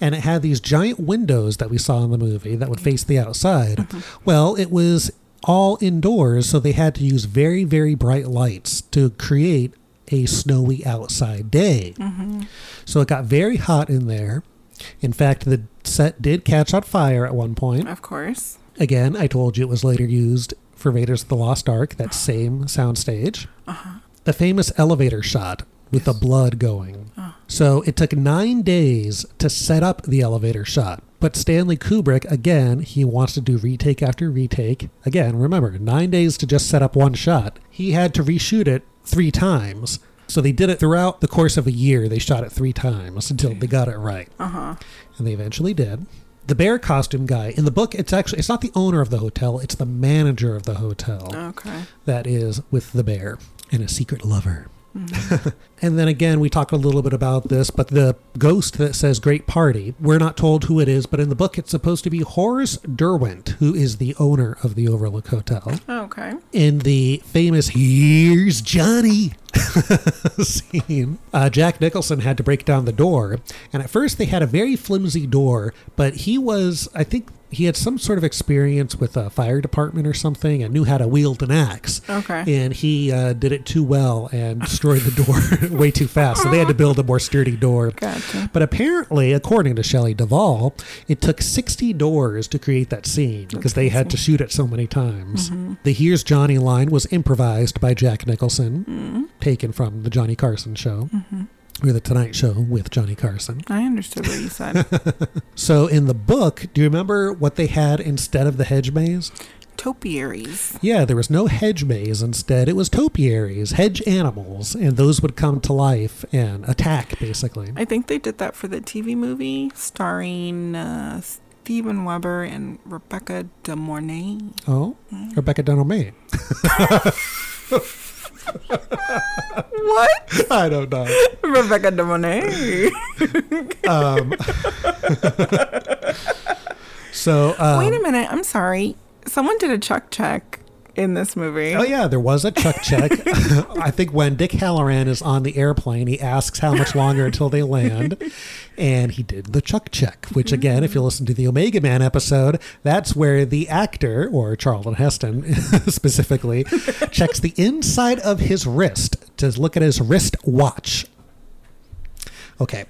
and it had these giant windows that we saw in the movie that would face the outside. Mm-hmm. Well, it was all indoors, so they had to use very, very bright lights to create a snowy outside day. Mhm. So it got very hot in there. In fact, the set did catch on fire at one point. Of course. Again, I told you it was later used for Raiders of the Lost Ark, that same soundstage. Uh-huh. The famous elevator shot with the blood going. So it took nine days to set up the elevator shot. But Stanley Kubrick, again, he wants to do retake after retake. Again, remember, nine days to just set up one shot. He had to reshoot it three times. So they did it throughout the course of a year. They shot it three times until they got it right Uh huh. and they eventually did. The bear costume guy in the book, it's actually it's not the owner of the hotel, it's the manager of the hotel Okay. that is with the bear and a secret lover. Mhm. And then again, we talk a little bit about this, but the ghost that says "Great Party," we're not told who it is, but in the book, it's supposed to be Horace Derwent, who is the owner of the Overlook Hotel. Okay. In the famous "Here's Johnny" scene, uh, Jack Nicholson had to break down the door, and at first they had a very flimsy door, but he was, I think. He had some sort of experience with a fire department or something and knew how to wield an axe. Okay. And he uh, did it too well and destroyed the door way too fast. So they had to build a more sturdy door. Gotcha. But apparently, according to Shelley Duvall, it took 60 doors to create that scene because they had to shoot it so many times. Mhm. The Here's Johnny line was improvised by Jack Nicholson, Mhm. taken from the Johnny Carson show. Mhm. Or the Tonight Show with Johnny Carson. I understood what you said. So in the book, do you remember what they had instead of the hedge maze? Topiaries. Yeah, there was no hedge maze. Instead, it was topiaries, hedge animals, and those would come to life and attack, basically. I think they did that for the TV movie starring uh, Steven Weber and Rebecca De Mornay. Oh, Rebecca Denomay. What? I don't know. Rebecca De Mornay. Um, so, um, Wait a minute. I'm sorry. Someone did a Chuck check in this movie. Oh yeah, there was a Chuck check. I think when Dick Hallorann is on the airplane, he asks how much longer until they land, and he did the Chuck check. Which again, if you mm-hmm. listen to the Omega Man episode, that's where the actor or Charlton Heston specifically checks the inside of his wrist to look at his wrist watch. Okay.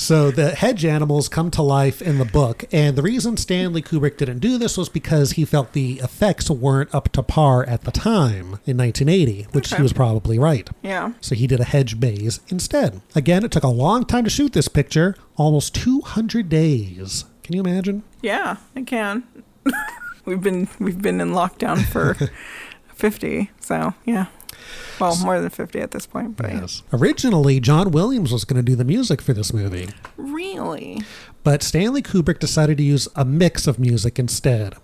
So the hedge animals come to life in the book, and the reason Stanley Kubrick didn't do this was because he felt the effects weren't up to par at the time in 1980, which he was probably right. Yeah. So he did a hedge maze instead. Again, it took a long time to shoot this picture, almost 200 days. Can you imagine? Yeah, I can. we've been we've been in lockdown for 50, so yeah. Well, more than 50 at this point, but Yes. Originally, John Williams was going to do the music for this movie. really. But Stanley Kubrick decided to use a mix of music instead.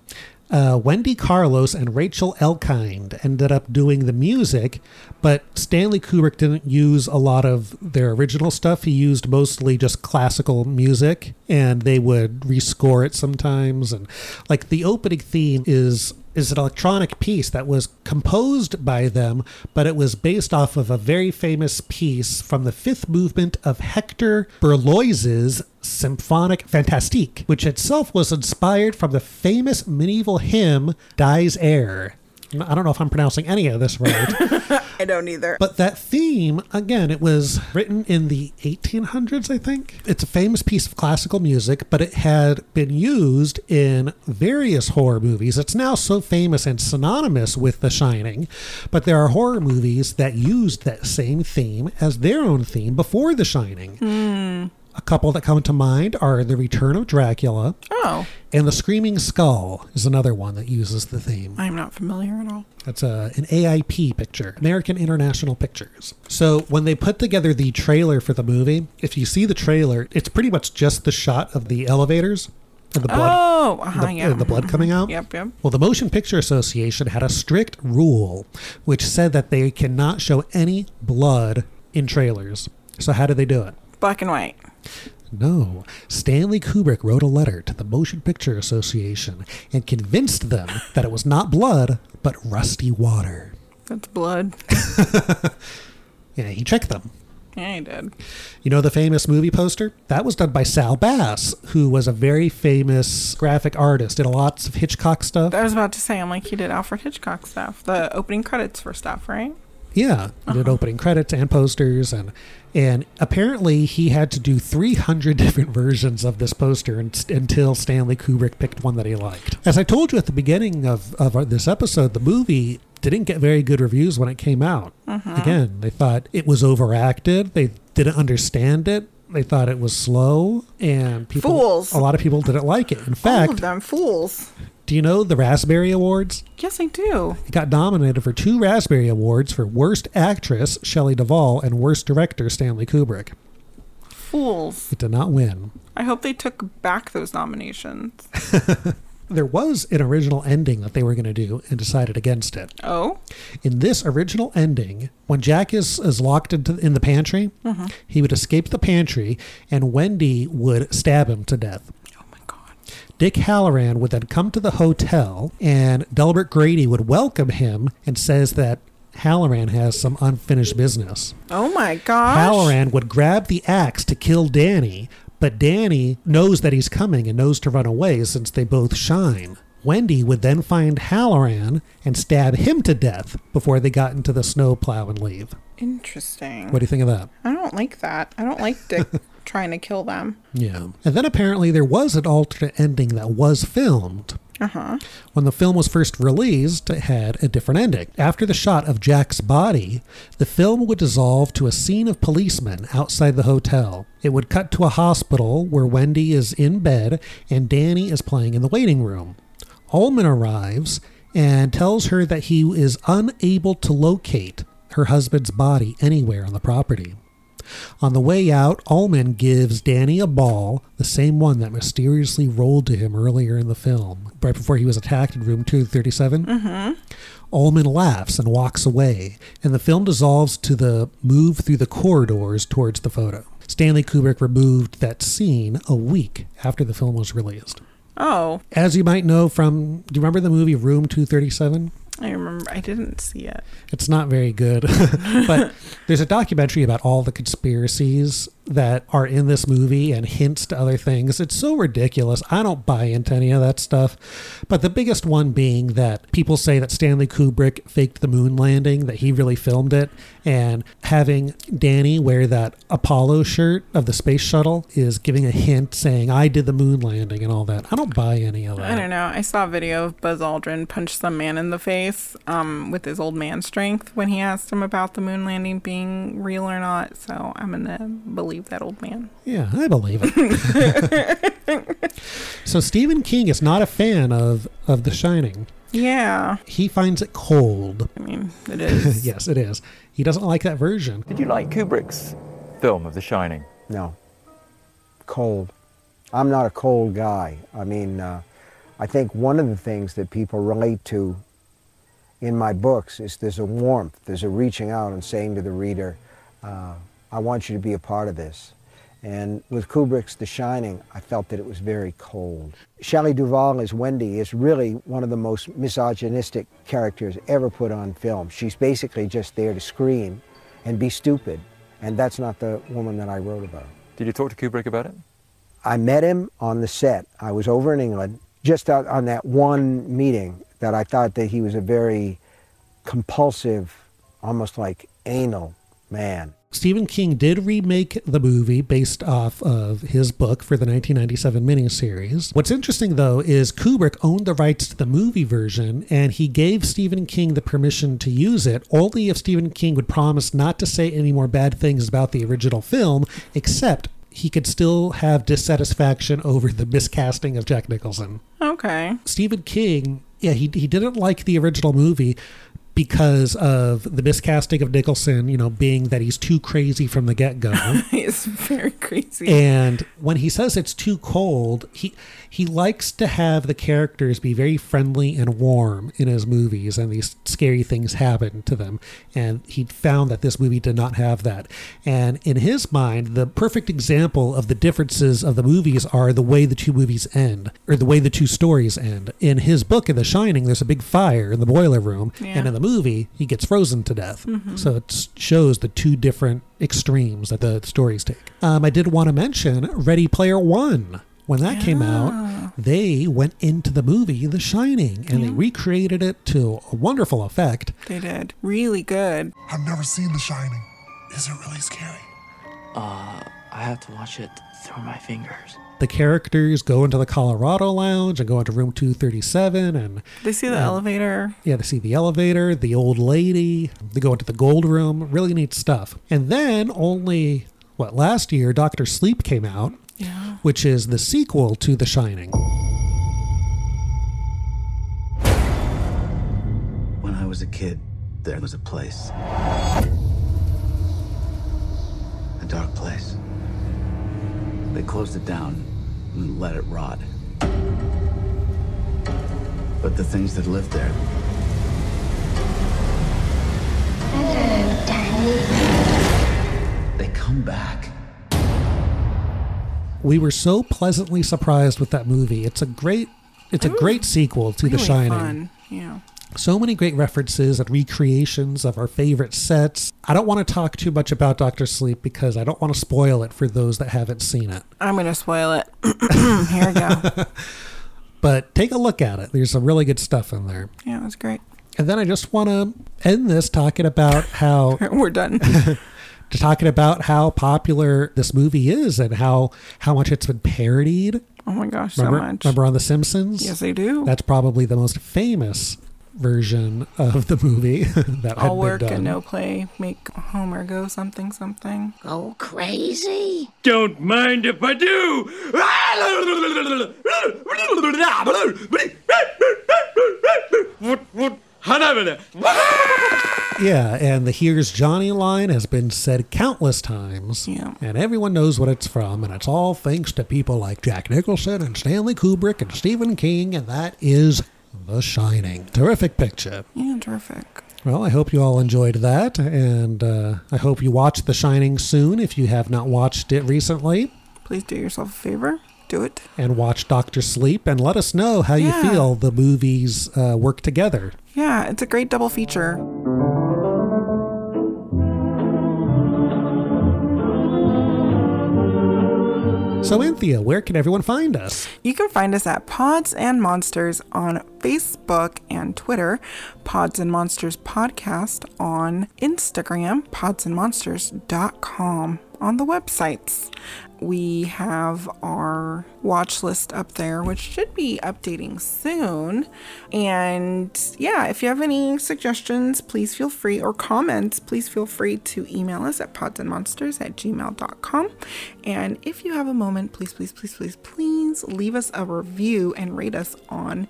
Uh, Wendy Carlos and Rachel Elkind ended up doing the music, but Stanley Kubrick didn't use a lot of their original stuff. He used mostly just classical music, and they would rescore it sometimes. And like the opening theme is is an electronic piece that was composed by them, but it was based off of a very famous piece from the fifth movement of Hector Berlioz's Symphonie Fantastique, which itself was inspired from the famous medieval hymn Dies Irae. I don't know if I'm pronouncing any of this right. I don't either. But that theme, again, it was written in the 1800s, I think. It's a famous piece of classical music, but it had been used in various horror movies. It's now so famous and synonymous with The Shining, but there are horror movies that used that same theme as their own theme before The Shining. Hmm. A couple that come to mind are The Return of Dracula Oh, and The Screaming Skull is another one that uses the theme. I'm not familiar at all. That's a, an AIP picture, American International Pictures. So when they put together the trailer for the movie, if you see the trailer, it's pretty much just the shot of the elevators and the blood. Oh, uh-huh, the, yeah. and the blood coming out. Yep, yep. Well, the Motion Picture Association had a strict rule which said that they cannot show any blood in trailers. So how did they do it? Black and white. No. Stanley Kubrick wrote a letter to the Motion Picture Association and convinced them that it was not blood, but rusty water. That's blood. Yeah, he tricked them. Yeah, I did. You know the famous movie poster? That was done by Saul Bass, who was a very famous graphic artist, did lots of Hitchcock stuff. I was about to say, I'm like, he did Alfred Hitchcock stuff, the opening credits for stuff, right? Yeah, he did opening credits and posters, and and apparently he had to do 300 different versions of this poster un- until Stanley Kubrick picked one that he liked. As I told you at the beginning of, of this episode, the movie didn't get very good reviews when it came out. Mhm. Again, they thought it was overacted. They didn't understand it. They thought it was slow, and people, Fools. a lot of people didn't like it. In All of fact, them fools. Do you know the Raspberry Awards? Yes, I do. It got nominated for two Raspberry Awards for Worst Actress, Shelley Duvall, and Worst Director, Stanley Kubrick. Fools. It did not win. I hope they took back those nominations. There was an original ending that they were going to do and decided against it. Oh? In this original ending, when Jack is, is locked into, in the pantry, Mhm. he would escape the pantry and Wendy would stab him to death. Dick Hallorann would then come to the hotel, and Delbert Grady would welcome him and says that Hallorann has some unfinished business. Oh my gosh. Hallorann would grab the axe to kill Danny, But Danny knows that he's coming and knows to run away since they both shine. Wendy would then find Hallorann and stab him to death before they got into the snowplow and leave. Interesting. What do you think of that? I don't like that. I don't like Dick trying to kill them. Yeah. And then apparently there was an alternate ending that was filmed. Uh huh. When the film was first released, it had a different ending. After the shot of Jack's body, the film would dissolve to a scene of policemen outside the hotel. It would cut to a hospital where Wendy is in bed and Danny is playing in the waiting room. Ullman arrives and tells her that he is unable to locate her husband's body anywhere on the property. On the way out, Ullman gives Danny a ball, the same one that mysteriously rolled to him earlier in the film, right before he was attacked in room 237. Mm-hmm. Ullman laughs and walks away, and the film dissolves to the move through the corridors towards the photo. Stanley Kubrick removed that scene a week after the film was released. Oh, As you might know from, do you remember the movie Room 237? I remember. I didn't see it. It's not very good, but there's a documentary about all the conspiracies that are in this movie and hints to other things. It's so ridiculous. I don't buy into any of that stuff. But the biggest one being that people say that Stanley Kubrick faked the moon landing, that he really filmed it, and having Danny wear that Apollo shirt of the space shuttle is giving a hint saying, I did the moon landing and all that. I don't buy any of that. I don't know. I saw a video of Buzz Aldrin punch some man in the face um, with his old man strength when he asked him about the moon landing being real or not. So I'm gonna believe that old man. Yeah, I believe it. so Stephen King is not a fan of of The Shining. Yeah, He finds it cold. I mean it is. yes, it is. He doesn't like that version. Did you like Kubrick's film of The Shining? No. Cold. I'm not a cold guy. I mean, uh, I think one of the things that people relate to in my books is there's a warmth, there's a reaching out and saying to the reader, uh, I want you to be a part of this. And with Kubrick's The Shining, I felt that it was very cold. Shelley Duvall as Wendy is really one of the most misogynistic characters ever put on film. She's basically just there to scream and be stupid. And that's not the woman that I wrote about. Did you talk to Kubrick about it? I met him on the set. I was over in England just out on that one meeting that I thought that he was a very compulsive, almost like anal man. Stephen King did remake the movie based off of his book for the 1997 miniseries. What's interesting, though, is Kubrick owned the rights to the movie version, and he gave Stephen King the permission to use it only if Stephen King would promise not to say any more bad things about the original film, except he could still have dissatisfaction over the miscasting of Jack Nicholson. Okay. Stephen King, yeah, he, he didn't like the original movie because of the miscasting of Nicholson, you know, being that he's too crazy from the get go. He's very crazy. and when he says it's too cold, he he likes to have the characters be very friendly and warm in his movies and these scary things happen to them. And he found that this movie did not have that. And in his mind, the perfect example of the differences of the movies are the way the two movies end or the way the two stories end. In his book in The Shining, there's a big fire in the boiler room Yeah. and in the movie, he gets frozen to death. Mhm. So it shows the two different extremes that the stories take. Um, I did want to mention Ready Player One. When that came out, they went into the movie The Shining and they recreated it to a wonderful effect. They did. Really good. I've never seen The Shining. Is it really scary? Uh, I have to watch it through my fingers. The characters go into the Colorado Lounge and go into room 237 and They see the um, elevator. Yeah, they see the elevator, the old lady. They go into the gold room. Really neat stuff. And then only, what, last year, Doctor Sleep came out, Yeah. which is the sequel to The Shining. When I was a kid, there was a place. A dark place. They closed it down and let it rot. But the things that lived there, they come back. We were so pleasantly surprised with that movie. It's a great, it's a great sequel to The Really Shining. fun. Yeah. So many great references and recreations of our favorite sets. I don't want to talk too much about Doctor Sleep because I don't want to spoil it for those that haven't seen it. I'm going to spoil it. Here we go. But take a look at it. There's some really good stuff in there. Yeah, it was great. And then I just want to end this talking about how We're done. talking about how popular this movie is and how how much it's been parodied. Oh my gosh, remember, so much. Remember on The Simpsons? Yes, they do. That's probably the most famous version of the movie that had All work done. and no play make Homer go something something. Go crazy? Don't mind if I do. Yeah, and the "Here's Johnny" line has been said countless times. Yeah. And everyone knows what it's from, and it's all thanks to people like Jack Nicholson and Stanley Kubrick and Stephen King, and that is The Shining. Terrific picture. Yeah, terrific. Well, I hope you all enjoyed that, and uh, I hope you watch The Shining soon if you have not watched it recently. Please do yourself a favor. Do it. And watch Doctor Sleep, and let us know how Yeah. you feel the movies uh, work together. Yeah, it's a great double feature. So, Anthea, where can everyone find us? You can find us at Pods and Monsters on Facebook and Twitter, Pods and Monsters Podcast on Instagram, podsandmonsters.com on the websites. We have our watch list up there, which should be updating soon. And yeah, if you have any suggestions, please feel free, or comments, please feel free to email us at podsandmonsters at gmail.com. And if you have a moment, please, please, please, please, please leave us a review and rate us on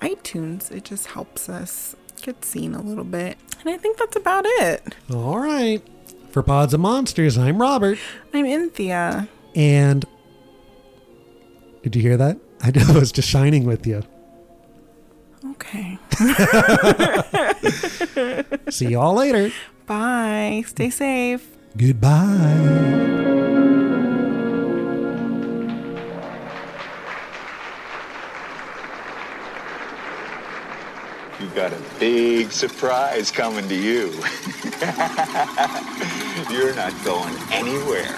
iTunes. It just helps us get seen a little bit. And I think that's about it. All right. For Pods of Monsters, I'm Robert. I'm Anthea. And did you hear that? I was just shining with you. Okay. See you all later. Bye. Stay safe. Goodbye. You've got a big surprise coming to you. You're not going anywhere.